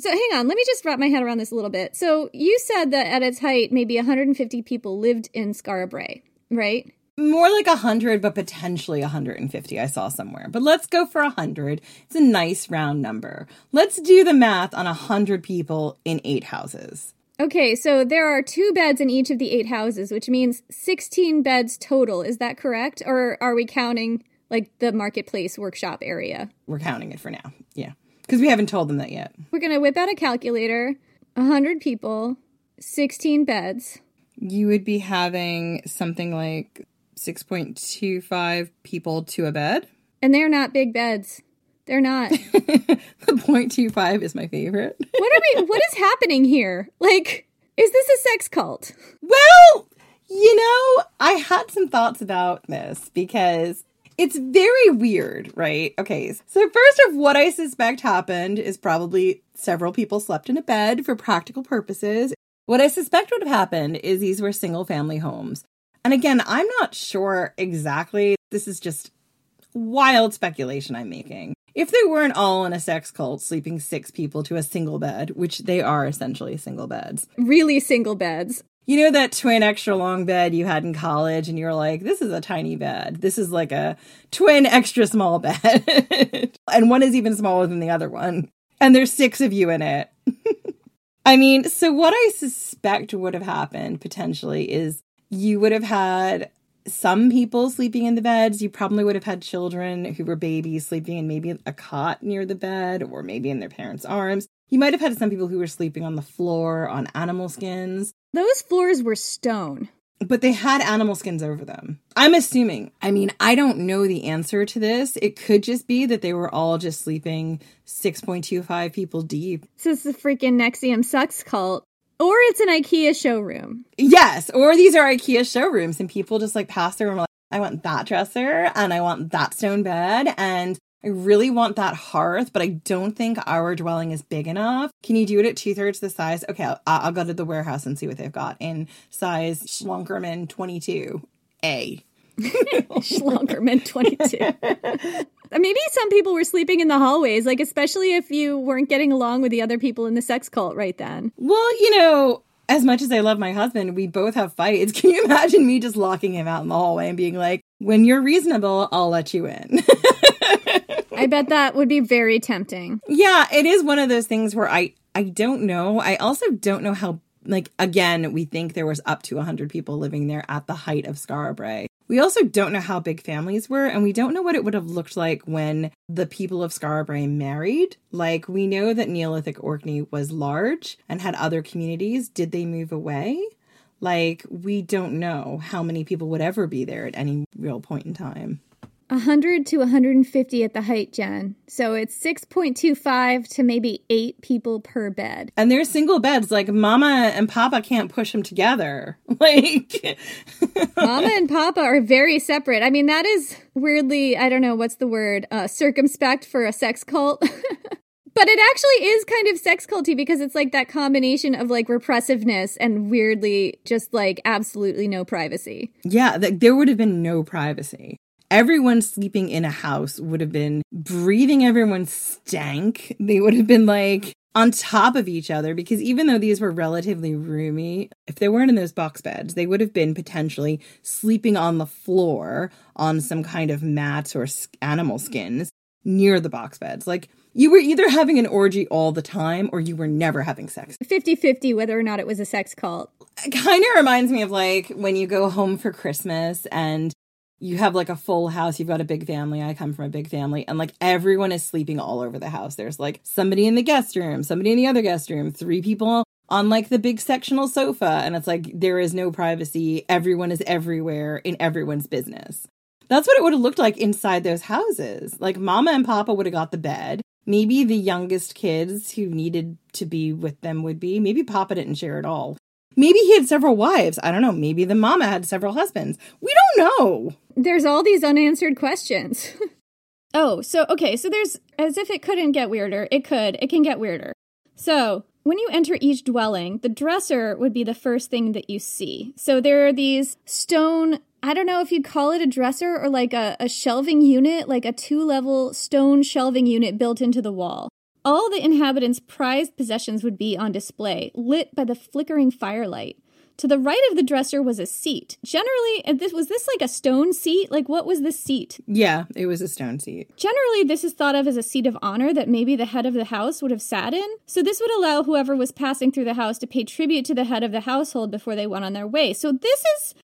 So hang on, let me just wrap my head around this a little bit. So you said that at its height, maybe 150 people lived in Skara Brae, right? More like 100, but potentially 150, I saw somewhere. But let's go for 100. It's a nice round number. Let's do the math on 100 people in eight houses. Okay, so there are two beds in each of the eight houses, which means 16 beds total. Is that correct? Or are we counting like the marketplace workshop area? We're counting it for now. Yeah. Because we haven't told them that yet. We're going to whip out a calculator 100 people, 16 beds. You would be having something like 6.25 people to a bed. And they're not big beds. They're not. the 0.25 is my favorite. what are we what is happening here? Like is this a sex cult? Well, you know, I had some thoughts about this because it's very weird, right? Okay, so first of what I suspect happened is probably several people slept in a bed for practical purposes. What I suspect would have happened is these were single family homes. And again, I'm not sure exactly. This is just wild speculation I'm making. If they weren't all in a sex cult, sleeping six people to a single bed, which they are essentially single beds. Really single beds. You know that twin extra long bed you had in college, and you were like, this is a tiny bed. This is like a twin extra small bed. and one is even smaller than the other one. And there's six of you in it. I mean, so what I suspect would have happened potentially is you would have had some people sleeping in the beds. You probably would have had children who were babies sleeping in maybe a cot near the bed or maybe in their parents' arms. You might have had some people who were sleeping on the floor on animal skins. Those floors were stone. But they had animal skins over them. I'm assuming. I mean, I don't know the answer to this. It could just be that they were all just sleeping 6.25 people deep. This is the freaking NXIVM sucks cult. Or it's an IKEA showroom. Yes, or these are IKEA showrooms, and people just like pass through and are like, I want that dresser and I want that stone bed and I really want that hearth, but I don't think our dwelling is big enough. Can you do it at two thirds the size? Okay, I'll, I'll, go to the warehouse and see what they've got in size Schlonkerman 22A. Schlonkerman 22. Uh, maybe some people were sleeping in the hallways, like especially if you weren't getting along with the other people in the sex cult right then. Well, you know, as much as I love my husband, we both have fights. Can you imagine me just locking him out in the hallway and being like, when you're reasonable, I'll let you in? I bet that would be very tempting. Yeah, it is one of those things where I I don't know. I also don't know how like again, we think there was up to 100 people living there at the height of Brae. We also don't know how big families were, and we don't know what it would have looked like when the people of Brae married. Like, we know that Neolithic Orkney was large and had other communities. Did they move away? Like, we don't know how many people would ever be there at any real point in time. 100 to 150 at the height, Jen. So it's 6.25 to maybe eight people per bed. And they're single beds. Like, mama and papa can't push them together. Like, Mama and Papa are very separate. I mean, that is weirdly, I don't know, what's the word, uh, circumspect for a sex cult. but it actually is kind of sex culty because it's like that combination of like repressiveness and weirdly just like absolutely no privacy. yeah, th- there would have been no privacy. Everyone sleeping in a house would have been breathing everyone's stank. They would have been like on top of each other because even though these were relatively roomy, if they weren't in those box beds, they would have been potentially sleeping on the floor on some kind of mats or animal skins near the box beds. Like you were either having an orgy all the time or you were never having sex. 50 50 whether or not it was a sex cult. Kind of reminds me of like when you go home for Christmas and you have like a full house, you've got a big family. I come from a big family, and like everyone is sleeping all over the house. There's like somebody in the guest room, somebody in the other guest room, three people on like the big sectional sofa, and it's like there is no privacy. Everyone is everywhere in everyone's business. That's what it would have looked like inside those houses. Like mama and papa would have got the bed. Maybe the youngest kids who needed to be with them would be. Maybe papa didn't share at all. Maybe he had several wives. I don't know. Maybe the mama had several husbands. We don't know. There's all these unanswered questions. oh, so okay, so there's as if it couldn't get weirder. It could. It can get weirder. So, when you enter each dwelling, the dresser would be the first thing that you see. So there are these stone I don't know if you'd call it a dresser or like a, a shelving unit, like a two level stone shelving unit built into the wall. All the inhabitants' prized possessions would be on display, lit by the flickering firelight. To the right of the dresser was a seat. Generally, and this was this like a stone seat? Like what was this seat? Yeah, it was a stone seat. Generally, this is thought of as a seat of honor that maybe the head of the house would have sat in. So this would allow whoever was passing through the house to pay tribute to the head of the household before they went on their way. So this is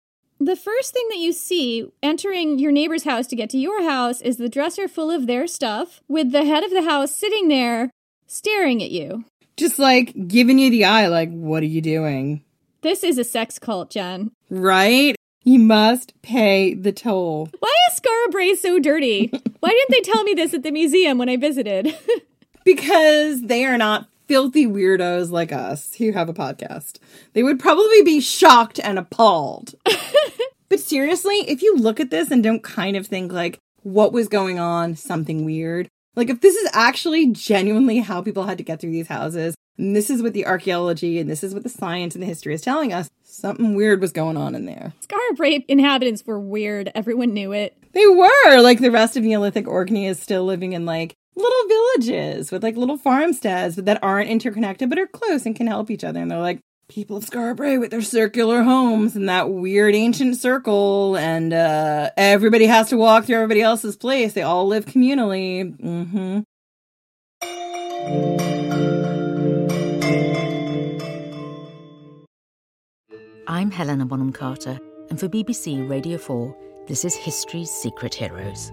the first thing that you see entering your neighbor's house to get to your house is the dresser full of their stuff with the head of the house sitting there staring at you. Just like giving you the eye, like, what are you doing? This is a sex cult, Jen. Right? You must pay the toll. Why is Skara Brae so dirty? Why didn't they tell me this at the museum when I visited? Because they are not filthy weirdos like us who have a podcast. They would probably be shocked and appalled. but seriously, if you look at this and don't kind of think like, what was going on, something weird, like if this is actually genuinely how people had to get through these houses, and this is what the archaeology and this is what the science and the history is telling us, something weird was going on in there. Skara Brae inhabitants were weird. Everyone knew it. They were like the rest of Neolithic Orkney is still living in like little villages with like little farmsteads that aren't interconnected but are close and can help each other. And they're like people of Skara Brae with their circular homes and that weird ancient circle, and uh, everybody has to walk through everybody else's place. They all live communally. Mm-hmm. I'm Helena Bonham Carter, and for BBC Radio 4, this is History's Secret Heroes,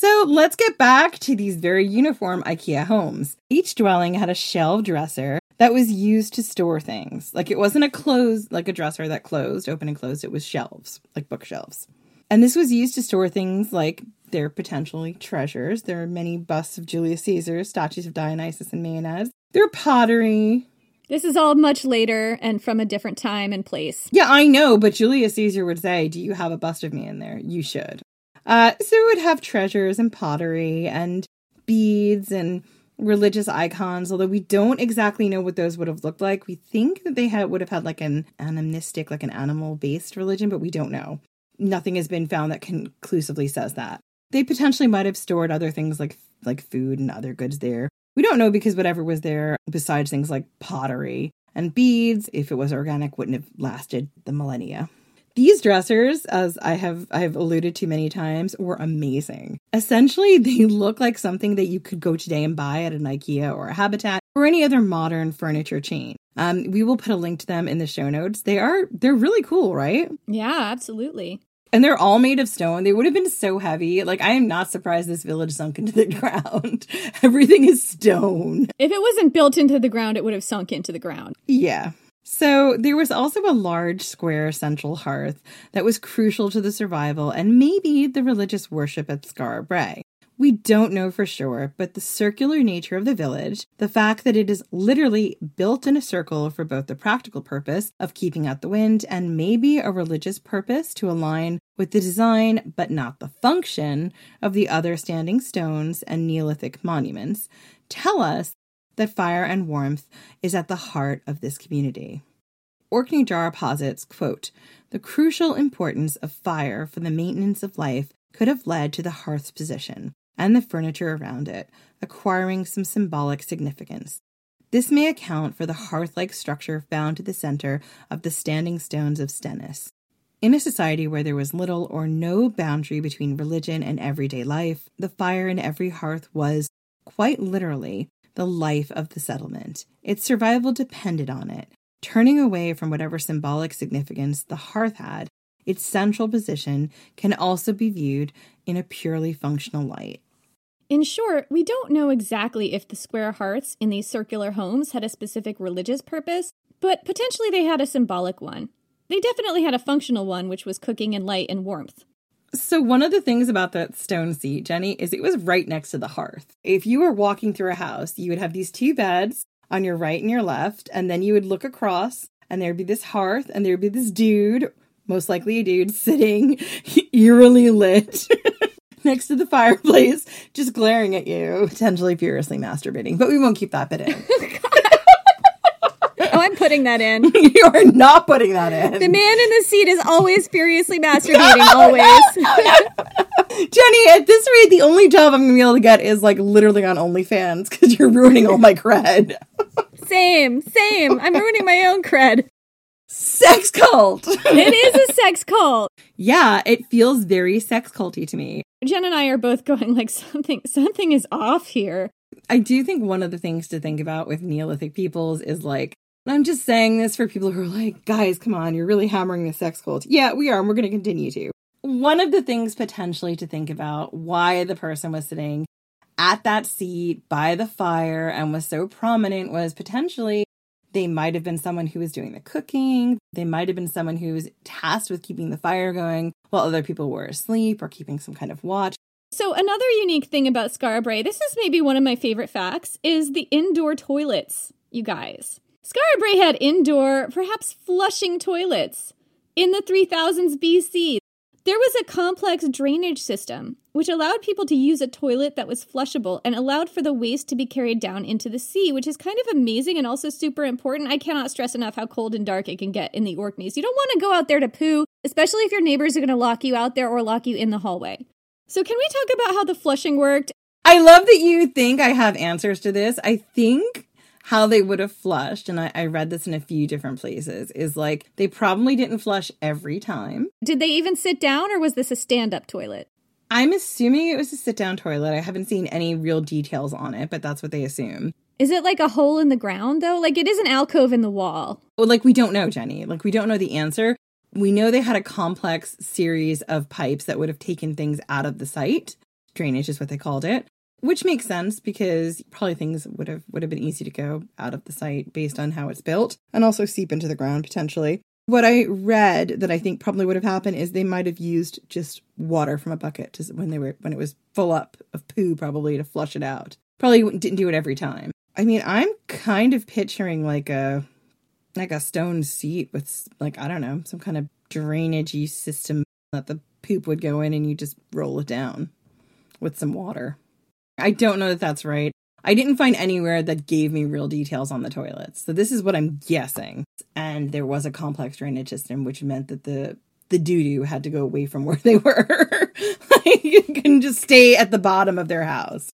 So let's get back to these very uniform IKEA homes. Each dwelling had a shelf dresser that was used to store things. Like it wasn't a closed, like a dresser that closed, open and closed. It was shelves, like bookshelves. And this was used to store things like their potentially treasures. There are many busts of Julius Caesar, statues of Dionysus and Maenads. There are pottery. This is all much later and from a different time and place. Yeah, I know, but Julius Caesar would say, Do you have a bust of me in there? You should. Uh, so it would have treasures and pottery and beads and religious icons, although we don't exactly know what those would have looked like. We think that they had would have had like an animistic, like an animal based religion, but we don't know. Nothing has been found that conclusively says that. They potentially might have stored other things like like food and other goods there. We don't know because whatever was there, besides things like pottery and beads, if it was organic, wouldn't have lasted the millennia. These dressers, as I have I have alluded to many times, were amazing. Essentially, they look like something that you could go today and buy at an IKEA or a Habitat or any other modern furniture chain. Um, we will put a link to them in the show notes. They are they're really cool, right? Yeah, absolutely. And they're all made of stone. They would have been so heavy. Like I am not surprised this village sunk into the ground. Everything is stone. If it wasn't built into the ground, it would have sunk into the ground. Yeah. So there was also a large square central hearth that was crucial to the survival and maybe the religious worship at Skara Brae. We don't know for sure, but the circular nature of the village, the fact that it is literally built in a circle for both the practical purpose of keeping out the wind and maybe a religious purpose to align with the design but not the function of the other standing stones and Neolithic monuments, tell us that fire and warmth is at the heart of this community. Orkneyjar posits, quote, the crucial importance of fire for the maintenance of life could have led to the hearth's position and the furniture around it, acquiring some symbolic significance. This may account for the hearth like structure found to the center of the standing stones of Stenness. In a society where there was little or no boundary between religion and everyday life, the fire in every hearth was, quite literally, the life of the settlement. Its survival depended on it. Turning away from whatever symbolic significance the hearth had, its central position can also be viewed in a purely functional light. In short, we don't know exactly if the square hearths in these circular homes had a specific religious purpose, but potentially they had a symbolic one. They definitely had a functional one, which was cooking and light and warmth. So, one of the things about that stone seat, Jenny, is it was right next to the hearth. If you were walking through a house, you would have these two beds on your right and your left, and then you would look across, and there'd be this hearth, and there'd be this dude, most likely a dude, sitting eerily lit next to the fireplace, just glaring at you, potentially furiously masturbating. But we won't keep that bit in. I'm putting that in. you are not putting that in. The man in the seat is always furiously masturbating, always. Jenny, at this rate, the only job I'm gonna be able to get is like literally on OnlyFans because you're ruining all my cred. Same, same. I'm ruining my own cred. Sex cult. It is a sex cult. Yeah, it feels very sex culty to me. Jen and I are both going like something something is off here. I do think one of the things to think about with Neolithic peoples is like I'm just saying this for people who are like, guys, come on, you're really hammering the sex cult. Yeah, we are, and we're going to continue to. One of the things potentially to think about why the person was sitting at that seat by the fire and was so prominent was potentially they might have been someone who was doing the cooking. They might have been someone who was tasked with keeping the fire going while other people were asleep or keeping some kind of watch. So another unique thing about Skara Brae, this is maybe one of my favorite facts, is the indoor toilets, you guys. Skara Brae had indoor, perhaps flushing toilets. In the 3000s BC, there was a complex drainage system which allowed people to use a toilet that was flushable and allowed for the waste to be carried down into the sea, which is kind of amazing and also super important. I cannot stress enough how cold and dark it can get in the Orkneys. You don't want to go out there to poo, especially if your neighbors are going to lock you out there or lock you in the hallway. So, can we talk about how the flushing worked? I love that you think I have answers to this. I think how they would have flushed, and I, I, read this in a few different places, is like they probably didn't flush every time. Did they even sit down, or was this a stand up toilet? I'm assuming it was a sit down toilet. I haven't seen any real details on it, but that's what they assume. Is it like a hole in the ground, though? Like it is an alcove in the wall. Well, like we don't know, Jenny. Like we don't know the answer. We know they had a complex series of pipes that would have taken things out of the site. Drainage is what they called it which makes sense because probably things would have would have been easy to go out of the site based on how it's built and also seep into the ground potentially. What I read that I think probably would have happened is they might have used just water from a bucket to, when they were when it was full up of poo probably to flush it out. Probably didn't do it every time. I mean, I'm kind of picturing like a like a stone seat with like I don't know, some kind of drainagey system that the poop would go in and you just roll it down with some water. I don't know that that's right. I didn't find anywhere that gave me real details on the toilets. So this is what I'm guessing. And there was a complex drainage system, which meant that the the doo doo had to go away from where they were. like, you can just stay at the bottom of their house.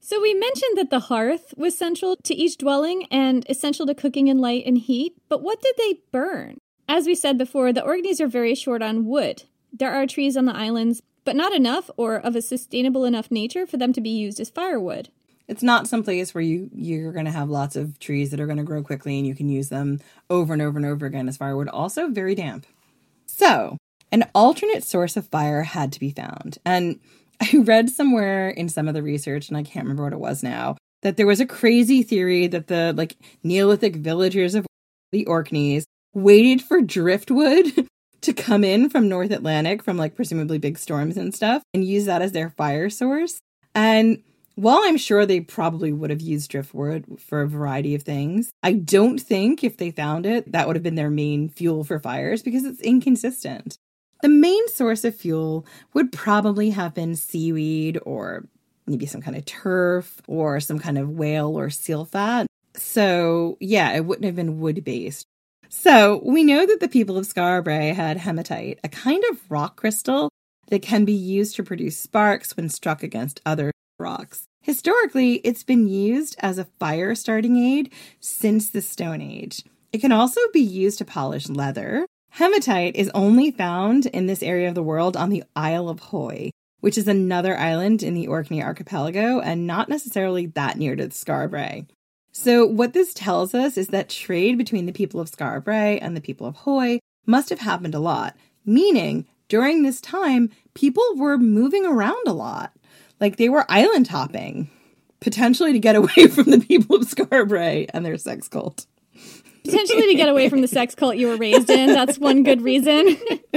So we mentioned that the hearth was central to each dwelling and essential to cooking and light and heat, but what did they burn? As we said before, the Orkneys are very short on wood. There are trees on the islands, but not enough or of a sustainable enough nature for them to be used as firewood. It's not some place where you you're going to have lots of trees that are going to grow quickly and you can use them over and over and over again as firewood. Also very damp. So, an alternate source of fire had to be found. And I read somewhere in some of the research and I can't remember what it was now that there was a crazy theory that the like Neolithic villagers of the Orkneys waited for driftwood to come in from North Atlantic from like presumably big storms and stuff and use that as their fire source. And while I'm sure they probably would have used driftwood for a variety of things, I don't think if they found it, that would have been their main fuel for fires because it's inconsistent. The main source of fuel would probably have been seaweed or maybe some kind of turf or some kind of whale or seal fat. So, yeah, it wouldn't have been wood based. So, we know that the people of Skara had hematite, a kind of rock crystal that can be used to produce sparks when struck against other rocks. Historically, it's been used as a fire starting aid since the Stone Age. It can also be used to polish leather. Hematite is only found in this area of the world on the Isle of Hoy, which is another island in the Orkney archipelago and not necessarily that near to Brae. So, what this tells us is that trade between the people of Skara Brae and the people of Hoy must have happened a lot, meaning during this time, people were moving around a lot. Like they were island hopping, potentially to get away from the people of Skara Brae and their sex cult. Potentially to get away from the sex cult you were raised in. That's one good reason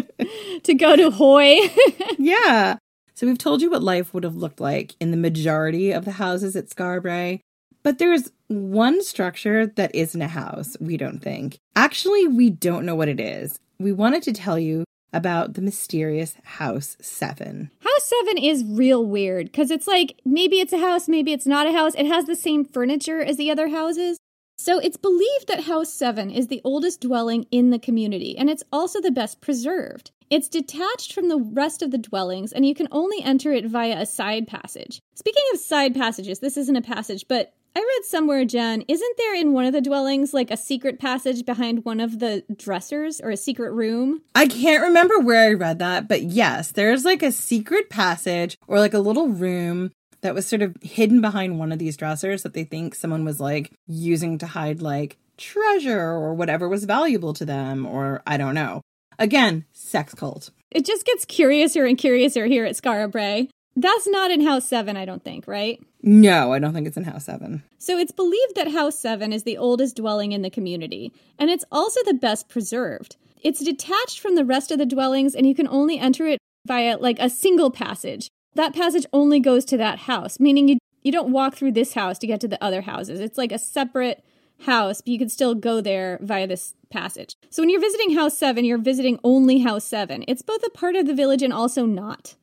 to go to Hoy. yeah. So we've told you what life would have looked like in the majority of the houses at Skara Brae. But there's one structure that isn't a house, we don't think. Actually, we don't know what it is. We wanted to tell you about the mysterious House 7. House 7 is real weird because it's like maybe it's a house, maybe it's not a house. It has the same furniture as the other houses. So it's believed that House 7 is the oldest dwelling in the community and it's also the best preserved. It's detached from the rest of the dwellings and you can only enter it via a side passage. Speaking of side passages, this isn't a passage, but I read somewhere, Jen, isn't there in one of the dwellings like a secret passage behind one of the dressers or a secret room? I can't remember where I read that, but yes, there's like a secret passage or like a little room that was sort of hidden behind one of these dressers that they think someone was like using to hide like treasure or whatever was valuable to them, or I don't know. Again, sex cult. It just gets curiouser and curiouser here at Skara Brae. That's not in House 7, I don't think, right? No, I don't think it's in House 7. So it's believed that House 7 is the oldest dwelling in the community, and it's also the best preserved. It's detached from the rest of the dwellings, and you can only enter it via like a single passage. That passage only goes to that house, meaning you, you don't walk through this house to get to the other houses. It's like a separate house, but you can still go there via this passage. So when you're visiting House 7, you're visiting only House 7. It's both a part of the village and also not.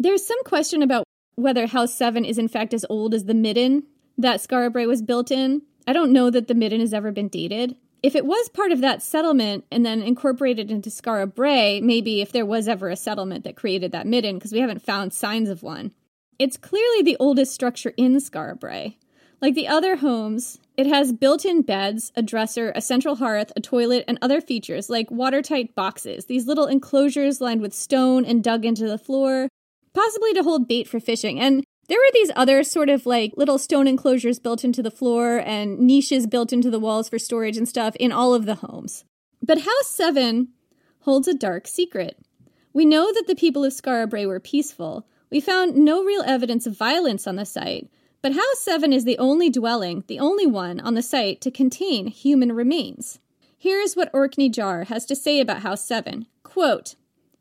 There's some question about whether House 7 is in fact as old as the midden that Skara Brae was built in. I don't know that the midden has ever been dated. If it was part of that settlement and then incorporated into Skara Brae, maybe if there was ever a settlement that created that midden, because we haven't found signs of one. It's clearly the oldest structure in Skara Brae. Like the other homes, it has built in beds, a dresser, a central hearth, a toilet, and other features like watertight boxes, these little enclosures lined with stone and dug into the floor, possibly to hold bait for fishing. And there were these other sort of like little stone enclosures built into the floor and niches built into the walls for storage and stuff in all of the homes. But House 7 holds a dark secret. We know that the people of Skara Brae were peaceful. We found no real evidence of violence on the site, but House 7 is the only dwelling, the only one on the site to contain human remains. Here's what Orkneyjar has to say about House 7. Quote,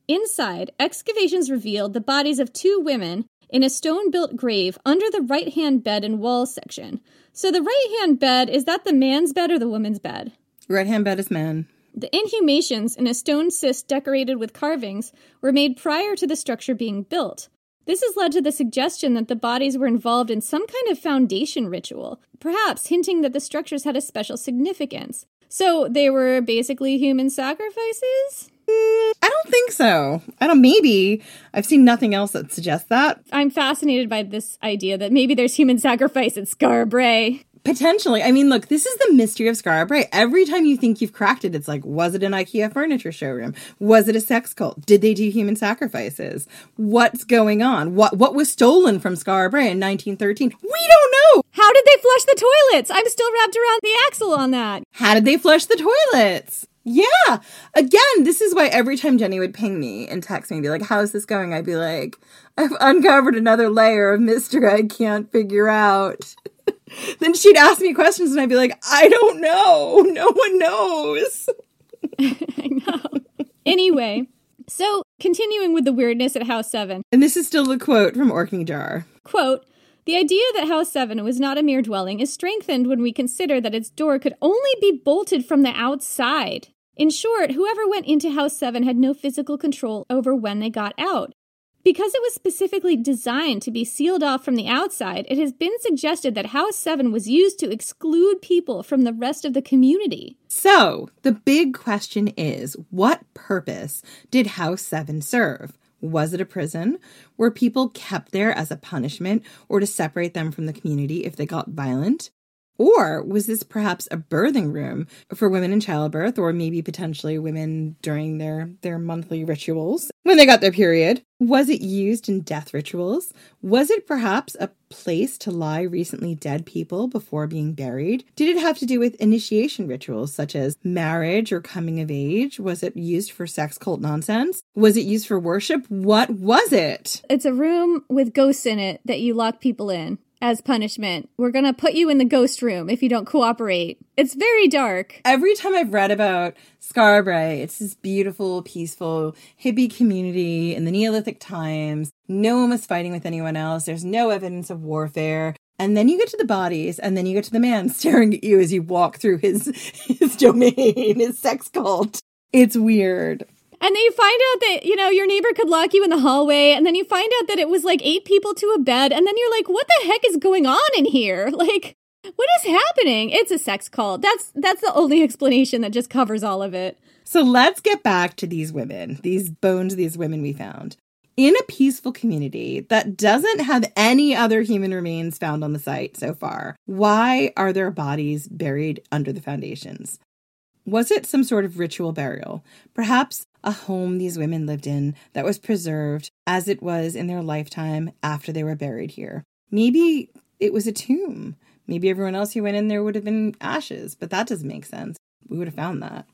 Inside, excavations revealed the bodies of two women in a stone built grave under the right hand bed and wall section. So, the right hand bed, is that the man's bed or the woman's bed? Right hand bed is man. The inhumations in a stone cist decorated with carvings were made prior to the structure being built. This has led to the suggestion that the bodies were involved in some kind of foundation ritual, perhaps hinting that the structures had a special significance. So they were basically human sacrifices? I don't think so. I don't. Maybe I've seen nothing else that suggests that. I'm fascinated by this idea that maybe there's human sacrifice at Skara Brae. Potentially. I mean, look, this is the mystery of Skara Every time you think you've cracked it, it's like, was it an IKEA furniture showroom? Was it a sex cult? Did they do human sacrifices? What's going on? What what was stolen from Skara in 1913? We don't know. How did they flush the toilets? I'm still wrapped around the axle on that. How did they flush the toilets? Yeah. Again, this is why every time Jenny would ping me and text me and be like, How's this going? I'd be like, I've uncovered another layer of mystery I can't figure out. then she'd ask me questions and I'd be like, I don't know. No one knows. I know. Anyway, so continuing with the weirdness at House 7. And this is still the quote from Orkneyjar. Quote, the idea that House 7 was not a mere dwelling is strengthened when we consider that its door could only be bolted from the outside. In short, whoever went into House 7 had no physical control over when they got out. Because it was specifically designed to be sealed off from the outside, it has been suggested that House 7 was used to exclude people from the rest of the community. So, the big question is what purpose did House 7 serve? Was it a prison? Were people kept there as a punishment or to separate them from the community if they got violent? Or was this perhaps a birthing room for women in childbirth or maybe potentially women during their, their monthly rituals when they got their period? Was it used in death rituals? Was it perhaps a place to lie recently dead people before being buried? Did it have to do with initiation rituals such as marriage or coming of age? Was it used for sex cult nonsense? Was it used for worship? What was it? It's a room with ghosts in it that you lock people in as punishment. We're going to put you in the ghost room if you don't cooperate. It's very dark. Every time I've read about Brae, it's this beautiful, peaceful, hippie community in the Neolithic times. No one was fighting with anyone else. There's no evidence of warfare. And then you get to the bodies, and then you get to the man staring at you as you walk through his his domain, his sex cult. It's weird. And then you find out that, you know, your neighbor could lock you in the hallway. And then you find out that it was like eight people to a bed. And then you're like, what the heck is going on in here? Like, what is happening? It's a sex cult. That's that's the only explanation that just covers all of it. So let's get back to these women, these bones, these women we found. In a peaceful community that doesn't have any other human remains found on the site so far, why are their bodies buried under the foundations? Was it some sort of ritual burial? Perhaps a home these women lived in that was preserved as it was in their lifetime after they were buried here. Maybe it was a tomb. Maybe everyone else who went in there would have been ashes, but that doesn't make sense. We would have found that.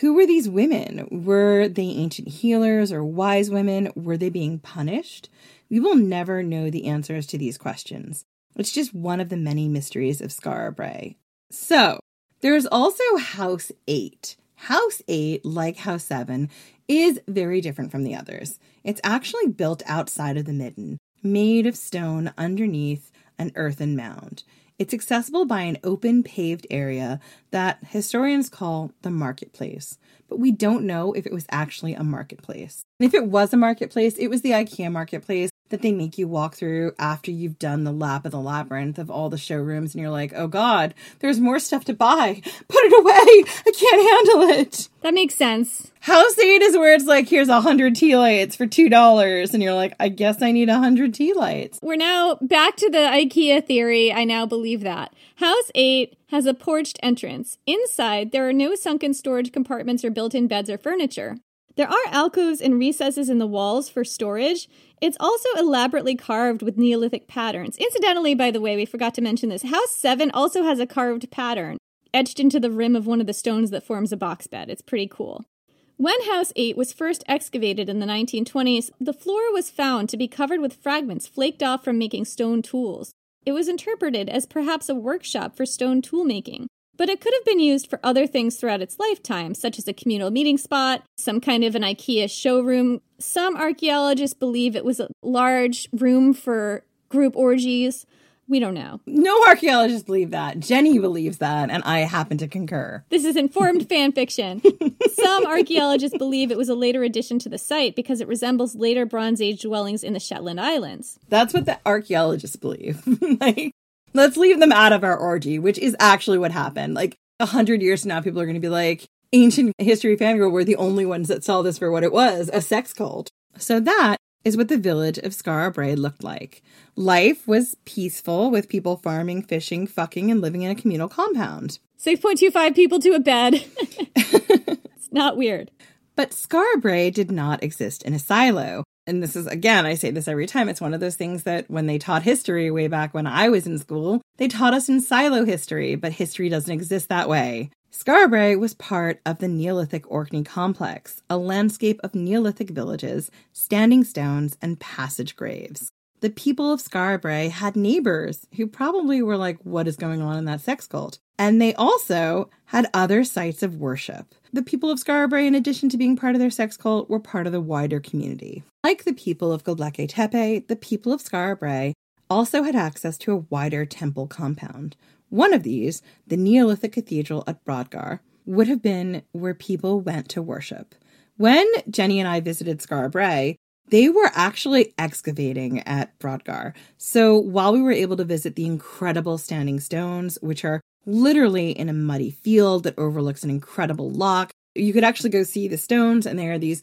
Who were these women? Were they ancient healers or wise women? Were they being punished? We will never know the answers to these questions. It's just one of the many mysteries of Skara Brae. So, there's also House 8. House 8, like House 7, is very different from the others. It's actually built outside of the midden, made of stone underneath an earthen mound. It's accessible by an open paved area that historians call the marketplace, but we don't know if it was actually a marketplace. If it was a marketplace, it was the IKEA marketplace that they make you walk through after you've done the lap of the labyrinth of all the showrooms and you're like, oh God, there's more stuff to buy. Put it away. I can't handle it. That makes sense. House 8 is where it's like, here's a hundred tea lights for two dollars. And you're like, I guess I need a hundred tea lights. We're now back to the IKEA theory. I now believe that. House 8 has a porched entrance. Inside, there are no sunken storage compartments or built in beds or furniture. There are alcoves and recesses in the walls for storage. It's also elaborately carved with Neolithic patterns. Incidentally, by the way, we forgot to mention this. House 7 also has a carved pattern etched into the rim of one of the stones that forms a box bed. It's pretty cool. When House 8 was first excavated in the 1920s, the floor was found to be covered with fragments flaked off from making stone tools. It was interpreted as perhaps a workshop for stone toolmaking but it could have been used for other things throughout its lifetime, such as a communal meeting spot, some kind of an IKEA showroom. Some archaeologists believe it was a large room for group orgies. We don't know. No archaeologists believe that. Jenny believes that, and I happen to concur. This is informed fan fiction. Some archaeologists believe it was a later addition to the site because it resembles later Bronze Age dwellings in the Shetland Islands. That's what the archaeologists believe. like, Let's leave them out of our orgy, which is actually what happened. Like a hundred years from now, people are going to be like, ancient history fangirl were the only ones that saw this for what it was a sex cult. So that is what the village of Skara Brae looked like. Life was peaceful with people farming, fishing, fucking, and living in a communal compound. 6.25 people to a bed. it's not weird. But Skara Brae did not exist in a silo. And this is, again, I say this every time. It's one of those things that when they taught history way back when I was in school, they taught us in silo history, but history doesn't exist that way. Skara was part of the Neolithic Orkney complex, a landscape of Neolithic villages, standing stones, and passage graves. The people of Skara had neighbors who probably were like, What is going on in that sex cult? And they also had other sites of worship. The people of Skara in addition to being part of their sex cult, were part of the wider community. Like the people of Göbekli Tepe, the people of Skara also had access to a wider temple compound. One of these, the Neolithic Cathedral at Brodgar, would have been where people went to worship. When Jenny and I visited Skara they were actually excavating at Brodgar. So while we were able to visit the incredible standing stones, which are literally in a muddy field that overlooks an incredible loch, you could actually go see the stones, and they are these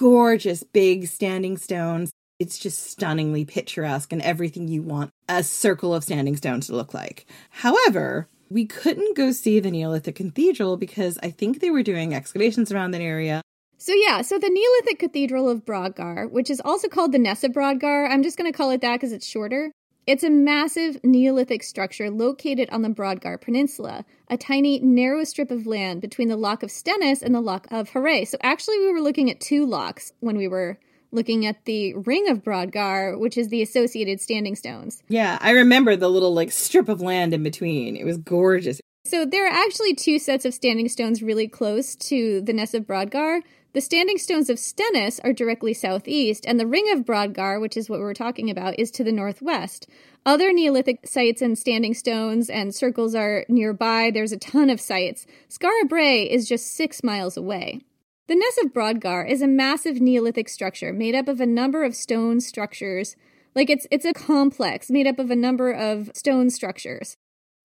gorgeous big standing stones. It's just stunningly picturesque and everything you want a circle of standing stones to look like. However, we couldn't go see the Neolithic Cathedral because I think they were doing excavations around that area. So yeah, so the Neolithic Cathedral of Brodgar, which is also called the Ness of Brodgar, I'm just going to call it that because it's shorter. It's a massive Neolithic structure located on the Brodgar Peninsula, a tiny, narrow strip of land between the Loch of Stenness and the Loch of Harray. So actually, we were looking at two lochs when we were looking at the Ring of Brodgar, which is the associated standing stones. Yeah, I remember the little like strip of land in between. It was gorgeous. So there are actually two sets of standing stones really close to the Ness of Brodgar. The standing stones of Stenness are directly southeast, and the Ring of Brodgar, which is what we're talking about, is to the northwest. Other Neolithic sites and standing stones and circles are nearby. There's a ton of sites. Skara Brae is just six miles away. The Ness of Brodgar is a massive Neolithic structure made up of a number of stone structures. Like it's it's a complex made up of a number of stone structures.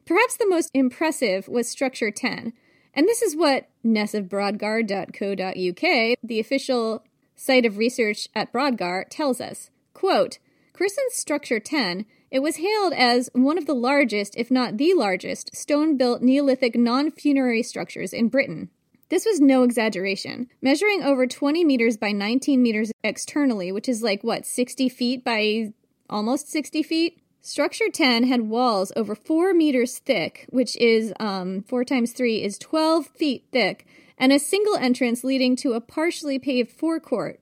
Perhaps the most impressive was structure 10. And this is what nessofbrodgar.co.uk, the official site of research at Brodgar, tells us. Quote, Christen's Structure 10, it was hailed as one of the largest, if not the largest, stone built Neolithic non funerary structures in Britain. This was no exaggeration. Measuring over 20 meters by 19 meters externally, which is like what, 60 feet by almost 60 feet? Structure 10 had walls over 4 meters thick, which is um, 4 times 3 is 12 feet thick, and a single entrance leading to a partially paved forecourt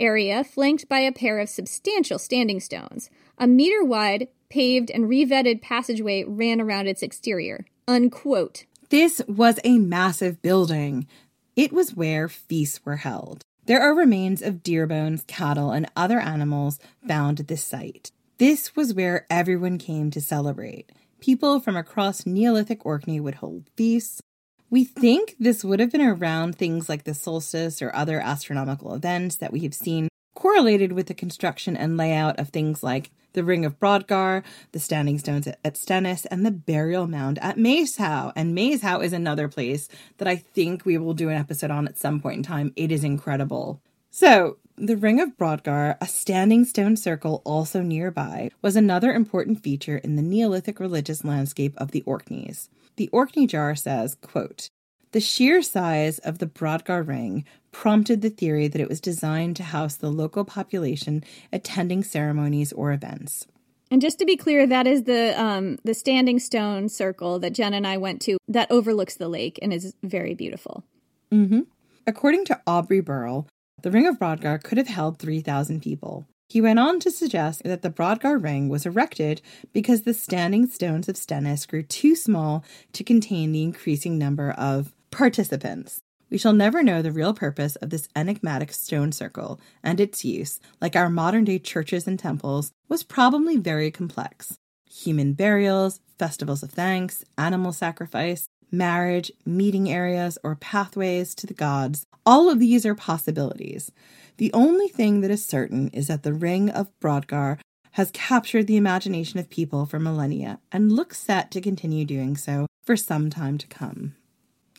area flanked by a pair of substantial standing stones. A meter wide, paved, and revetted passageway ran around its exterior. Unquote. This was a massive building. It was where feasts were held. There are remains of deer bones, cattle, and other animals found at this site. This was where everyone came to celebrate. People from across Neolithic Orkney would hold feasts. We think this would have been around things like the solstice or other astronomical events that we have seen correlated with the construction and layout of things like the Ring of Brodgar, the standing stones at Stenness, and the burial mound at Maeshowe. And Maeshowe is another place that I think we will do an episode on at some point in time. It is incredible. So, the Ring of Brodgar, a standing stone circle also nearby, was another important feature in the Neolithic religious landscape of the Orkneys. The Orkneyjar says, quote, the sheer size of the Brodgar ring prompted the theory that it was designed to house the local population attending ceremonies or events. And just to be clear, that is the um, the standing stone circle that Jen and I went to that overlooks the lake and is very beautiful. Mm-hmm. According to Aubrey Burl, the Ring of Brodgar could have held 3,000 people. He went on to suggest that the Brodgar Ring was erected because the standing stones of Stenness grew too small to contain the increasing number of participants. We shall never know the real purpose of this enigmatic stone circle, and its use, like our modern day churches and temples, was probably very complex. Human burials, festivals of thanks, animal sacrifice, marriage, meeting areas, or pathways to the gods. All of these are possibilities. The only thing that is certain is that the Ring of Brodgar has captured the imagination of people for millennia and looks set to continue doing so for some time to come.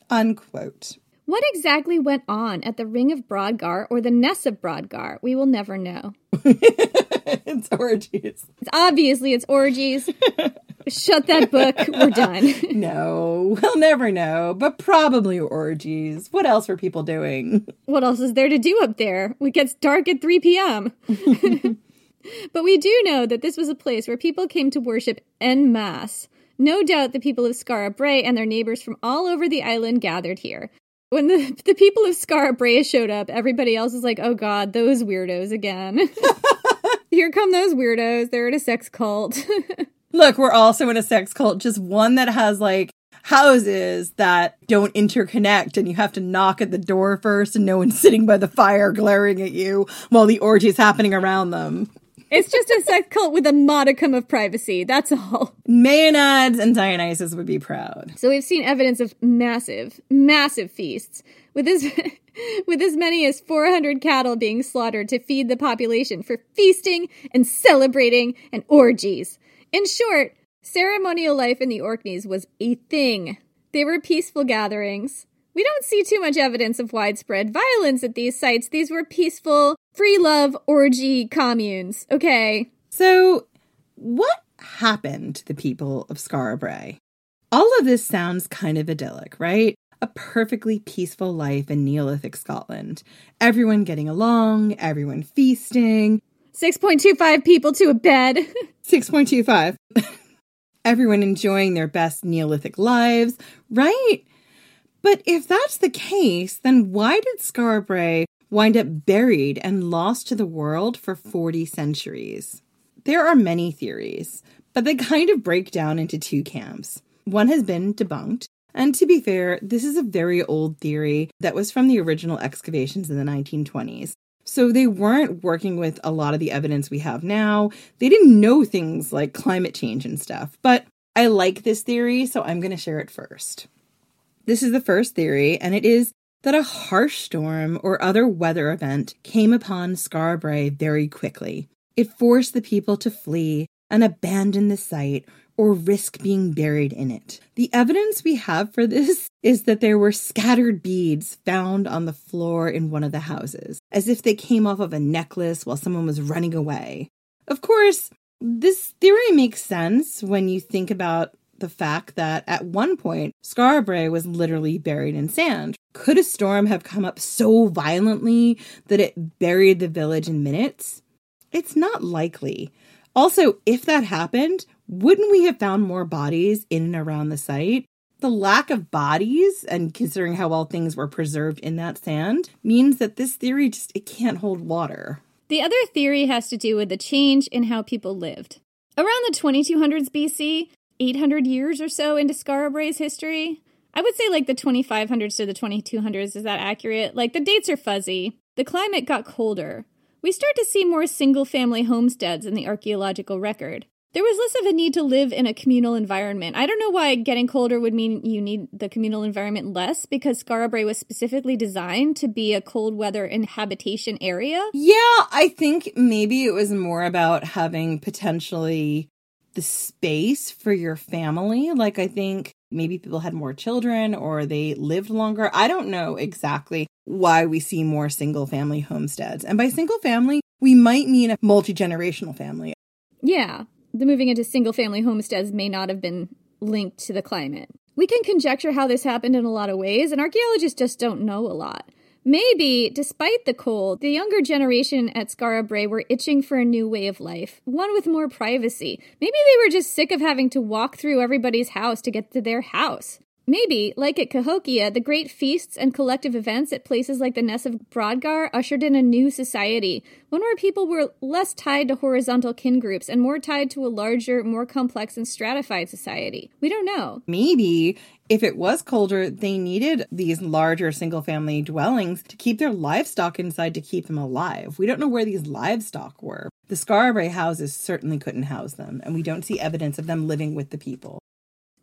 Unquote. What exactly went on at the Ring of Brodgar or the Ness of Brodgar? We will never know. it's orgies. It's obviously it's orgies. Shut that book. We're done. no, we'll never know, but probably orgies. What else were people doing? What else is there to do up there? It gets dark at 3 p.m. but we do know that this was a place where people came to worship en masse. No doubt the people of Skara Brae and their neighbors from all over the island gathered here. When the, the people of Skara Brae showed up, everybody else is like, oh god, those weirdos again. here come those weirdos. They're in a sex cult. Look, we're also in a sex cult, just one that has like houses that don't interconnect and you have to knock at the door first and no one's sitting by the fire glaring at you while the orgy's happening around them. It's just a sex cult with a modicum of privacy. That's all. Maenads and Dionysus would be proud. So we've seen evidence of massive, massive feasts with as with as many as 400 cattle being slaughtered to feed the population for feasting and celebrating and orgies. In short, ceremonial life in the Orkneys was a thing. They were peaceful gatherings. We don't see too much evidence of widespread violence at these sites. These were peaceful, free love orgy communes. Okay. So, what happened to the people of Skara Brae? All of this sounds kind of idyllic, right? A perfectly peaceful life in Neolithic Scotland. Everyone getting along, everyone feasting. 6.25 people to a bed. 6.25. everyone enjoying their best Neolithic lives, right? But if that's the case, then why did Skara wind up buried and lost to the world for 40 centuries? There are many theories, but they kind of break down into two camps. One has been debunked, and to be fair, this is a very old theory that was from the original excavations in the 1920s. So they weren't working with a lot of the evidence we have now. They didn't know things like climate change and stuff. But I like this theory, so I'm going to share it first. This is the first theory, and it is that a harsh storm or other weather event came upon Skara very quickly. It forced the people to flee and abandon the site or risk being buried in it. The evidence we have for this is that there were scattered beads found on the floor in one of the houses, as if they came off of a necklace while someone was running away. Of course, this theory makes sense when you think about the fact that at one point, Skara was literally buried in sand. Could a storm have come up so violently that it buried the village in minutes? It's not likely. Also, if that happened, wouldn't we have found more bodies in and around the site? The lack of bodies, and considering how well things were preserved in that sand, means that this theory just it can't hold water. The other theory has to do with the change in how people lived. Around the 2200s BC, 800 years or so into Skara Brae's history, I would say like the 2500s to the 2200s. Is that accurate? Like the dates are fuzzy. The climate got colder. We start to see more single family homesteads in the archaeological record there was less of a need to live in a communal environment. I don't know why getting colder would mean you need the communal environment less because Skara Brae was specifically designed to be a cold weather inhabitation area. Yeah, I think maybe it was more about having potentially the space for your family. Like, I think maybe people had more children or they lived longer. I don't know exactly why we see more single family homesteads. And by single family, we might mean a multi generational family. Yeah, the moving into single family homesteads may not have been linked to the climate. We can conjecture how this happened in a lot of ways, and archaeologists just don't know a lot. Maybe, despite the cold, the younger generation at Skara Brae were itching for a new way of life, one with more privacy. Maybe they were just sick of having to walk through everybody's house to get to their house. Maybe, like at Cahokia, the great feasts and collective events at places like the Ness of Brodgar ushered in a new society, one where people were less tied to horizontal kin groups and more tied to a larger, more complex and stratified society. We don't know. Maybe if it was colder, they needed these larger single family dwellings to keep their livestock inside to keep them alive. We don't know where these livestock were. The Brae houses certainly couldn't house them, and we don't see evidence of them living with the people.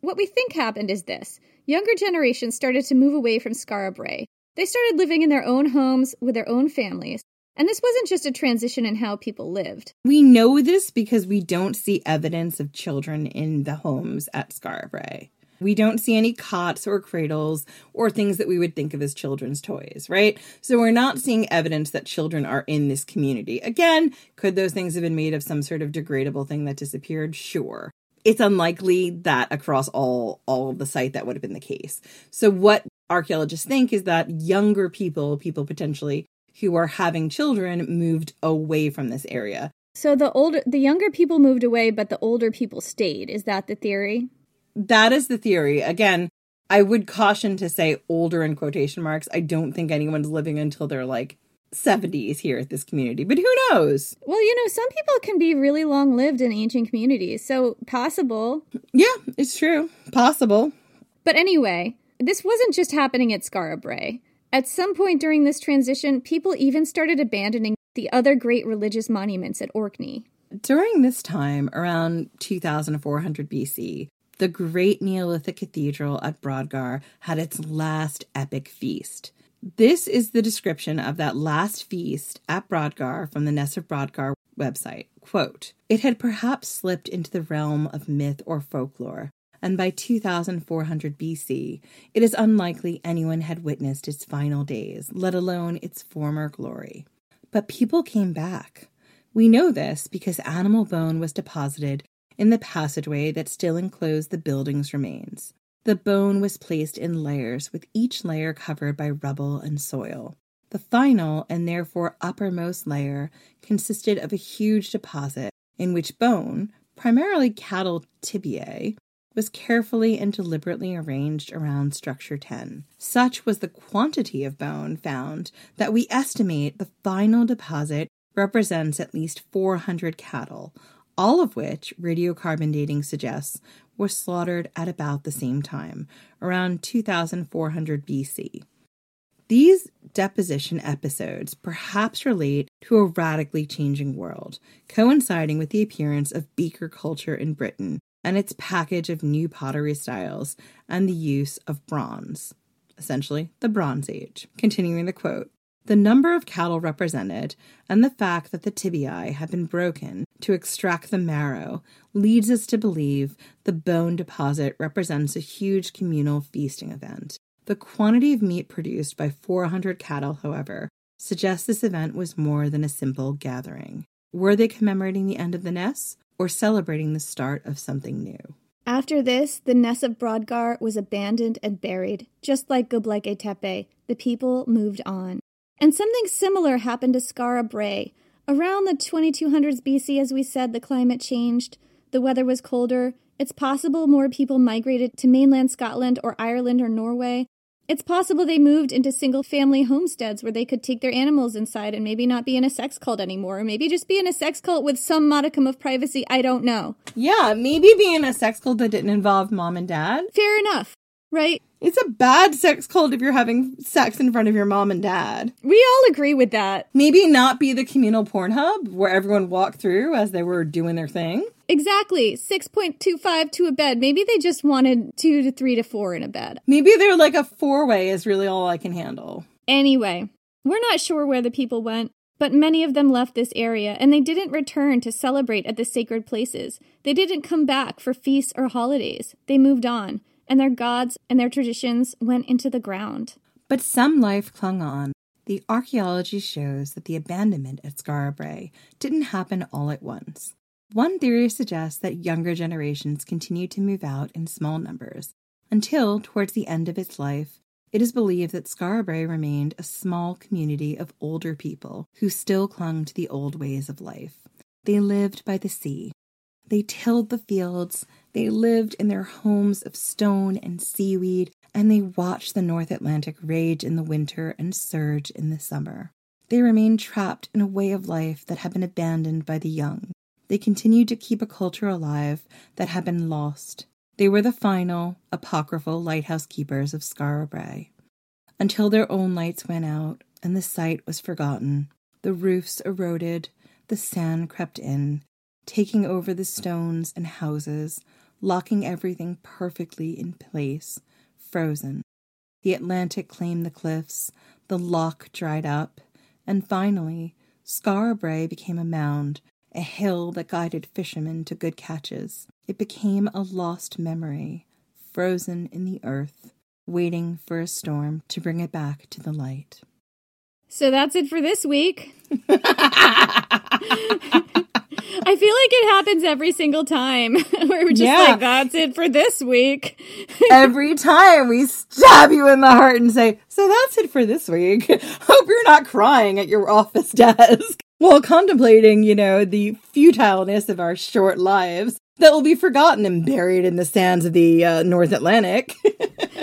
What we think happened is this younger generations started to move away from Skara Brae. They started living in their own homes with their own families. And this wasn't just a transition in how people lived. We know this because we don't see evidence of children in the homes at Skara Brae. We don't see any cots or cradles or things that we would think of as children's toys, right? So we're not seeing evidence that children are in this community. Again, could those things have been made of some sort of degradable thing that disappeared? Sure. It's unlikely that across all all of the site that would have been the case. So what archaeologists think is that younger people, people potentially who are having children moved away from this area. So the older the younger people moved away but the older people stayed. Is that the theory? That is the theory. Again, I would caution to say older in quotation marks. I don't think anyone's living until they're like 70s here at this community, but who knows? Well, you know, some people can be really long lived in ancient communities, so possible. Yeah, it's true. Possible. But anyway, this wasn't just happening at Skara Brae. At some point during this transition, people even started abandoning the other great religious monuments at Orkney. During this time, around 2400 BC, the great Neolithic cathedral at Brodgar had its last epic feast. This is the description of that last feast at Brodgar from the Ness of Brodgar website. Quote, It had perhaps slipped into the realm of myth or folklore, and by 2400 BC, it is unlikely anyone had witnessed its final days, let alone its former glory. But people came back. We know this because animal bone was deposited in the passageway that still enclosed the building's remains. The bone was placed in layers, with each layer covered by rubble and soil. The final, and therefore uppermost layer, consisted of a huge deposit in which bone, primarily cattle tibiae, was carefully and deliberately arranged around structure 10. Such was the quantity of bone found that we estimate the final deposit represents at least 400 cattle, all of which radiocarbon dating suggests were slaughtered at about the same time, around 2400 BC. These deposition episodes perhaps relate to a radically changing world, coinciding with the appearance of beaker culture in Britain and its package of new pottery styles and the use of bronze, essentially the Bronze Age. Continuing the quote the number of cattle represented and the fact that the tibiae have been broken to extract the marrow leads us to believe the bone deposit represents a huge communal feasting event. The quantity of meat produced by 400 cattle, however, suggests this event was more than a simple gathering. Were they commemorating the end of the Ness or celebrating the start of something new? After this, the Ness of Brodgar was abandoned and buried. Just like Göbekli Tepe, the people moved on. And something similar happened to Skara Brae. Around the 2200s BC, as we said, the climate changed, the weather was colder. It's possible more people migrated to mainland Scotland or Ireland or Norway. It's possible they moved into single family homesteads where they could take their animals inside and maybe not be in a sex cult anymore, or maybe just be in a sex cult with some modicum of privacy. I don't know. Yeah, maybe be in a sex cult that didn't involve mom and dad. Fair enough, right? It's a bad sex cult if you're having sex in front of your mom and dad. We all agree with that. Maybe not be the communal porn hub where everyone walked through as they were doing their thing. Exactly. 6.25 to a bed. Maybe they just wanted two to three to four in a bed. Maybe they're like a four way is really all I can handle. Anyway, we're not sure where the people went, but many of them left this area and they didn't return to celebrate at the sacred places. They didn't come back for feasts or holidays. They moved on and their gods and their traditions went into the ground. But some life clung on. The archaeology shows that the abandonment at Skara Brae didn't happen all at once. One theory suggests that younger generations continued to move out in small numbers until, towards the end of its life, it is believed that Skara Brae remained a small community of older people who still clung to the old ways of life. They lived by the sea. They tilled the fields they lived in their homes of stone and seaweed, and they watched the North Atlantic rage in the winter and surge in the summer. They remained trapped in a way of life that had been abandoned by the young. They continued to keep a culture alive that had been lost. They were the final, apocryphal lighthouse keepers of Skara. Until their own lights went out and the site was forgotten, the roofs eroded, the sand crept in, taking over the stones and houses, locking everything perfectly in place, frozen. The Atlantic claimed the cliffs, the loch dried up, and finally, Skara Brae became a mound, a hill that guided fishermen to good catches. It became a lost memory, frozen in the earth, waiting for a storm to bring it back to the light. So that's it for this week. I feel like it happens every single time where we're just Yeah. like, that's it for this week. Every time we stab you in the heart and say, So that's it for this week. Hope you're not crying at your office desk while contemplating, you know, the futileness of our short lives that will be forgotten and buried in the sands of the uh, North Atlantic.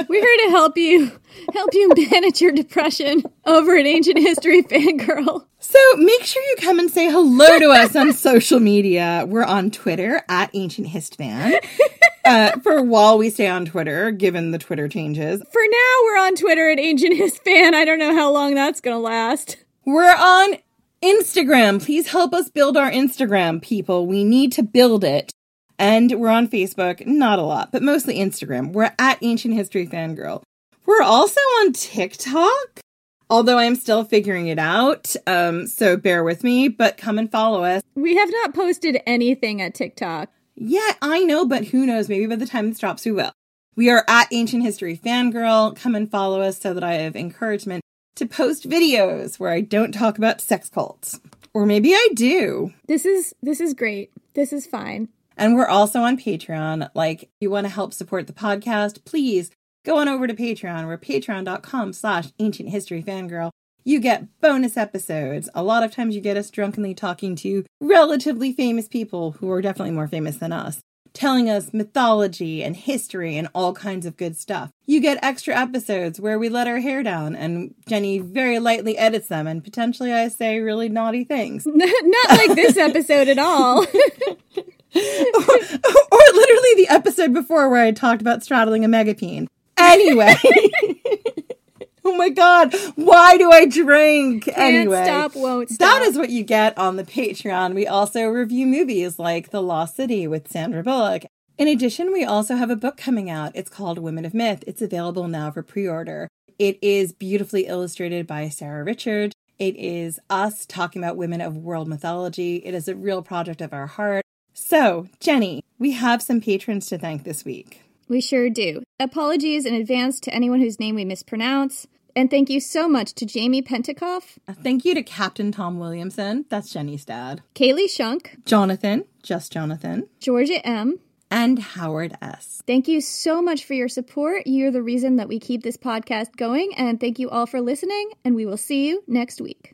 We're here to help you help you manage your depression over at Ancient History Fangirl. So make sure you come and say hello to us on social media. We're on Twitter at Ancient Histfan. Uh, for while we stay on Twitter, given the Twitter changes. For now, we're on Twitter at Ancient Hist Fan. I don't know how long that's gonna last. We're on Instagram. Please help us build our Instagram, people. We need to build it. And we're on Facebook, not a lot, but mostly Instagram. We're at Ancient History Fangirl. We're also on TikTok, although I'm still figuring it out. Um, so bear with me, but come and follow us. We have not posted anything at TikTok. Yeah, I know, but who knows? Maybe by the time this drops, we will. We are at Ancient History Fangirl. Come and follow us so that I have encouragement to post videos where I don't talk about sex cults. Or maybe I do. This is this is great. This is fine. And we're also on Patreon. Like, if you want to help support the podcast, please go on over to Patreon. We're patreon.com slash ancient history fangirl. You get bonus episodes. A lot of times you get us drunkenly talking to relatively famous people who are definitely more famous than us, telling us mythology and history and all kinds of good stuff. You get extra episodes where we let our hair down and Jenny very lightly edits them and potentially I say really naughty things. Not like this episode at all. or literally the episode before where I talked about straddling a megapene. Anyway. oh my god, why do I drink? anyway. stop, won't stop. is what you get on the Patreon. We also review movies like The Lost City with Sandra Bullock. In addition, we also have a book coming out. It's called Women of Myth. It's available now for pre order. It is beautifully illustrated by Sarah Richard. It is us talking about women of world mythology. It is a real project of our heart. So, Jenny, we have some patrons to thank this week. We sure do. Apologies in advance to anyone whose name we mispronounce. And thank you so much to Jamie Pentikoff, uh, Thank you to Captain Tom Williamson. That's Jenny's dad. Kaylee Shunk, Jonathan, just Jonathan, Georgia M. and Howard S. Thank you so much for your support. You're the reason that we keep this podcast going. And thank you all for listening. And we will see you next week.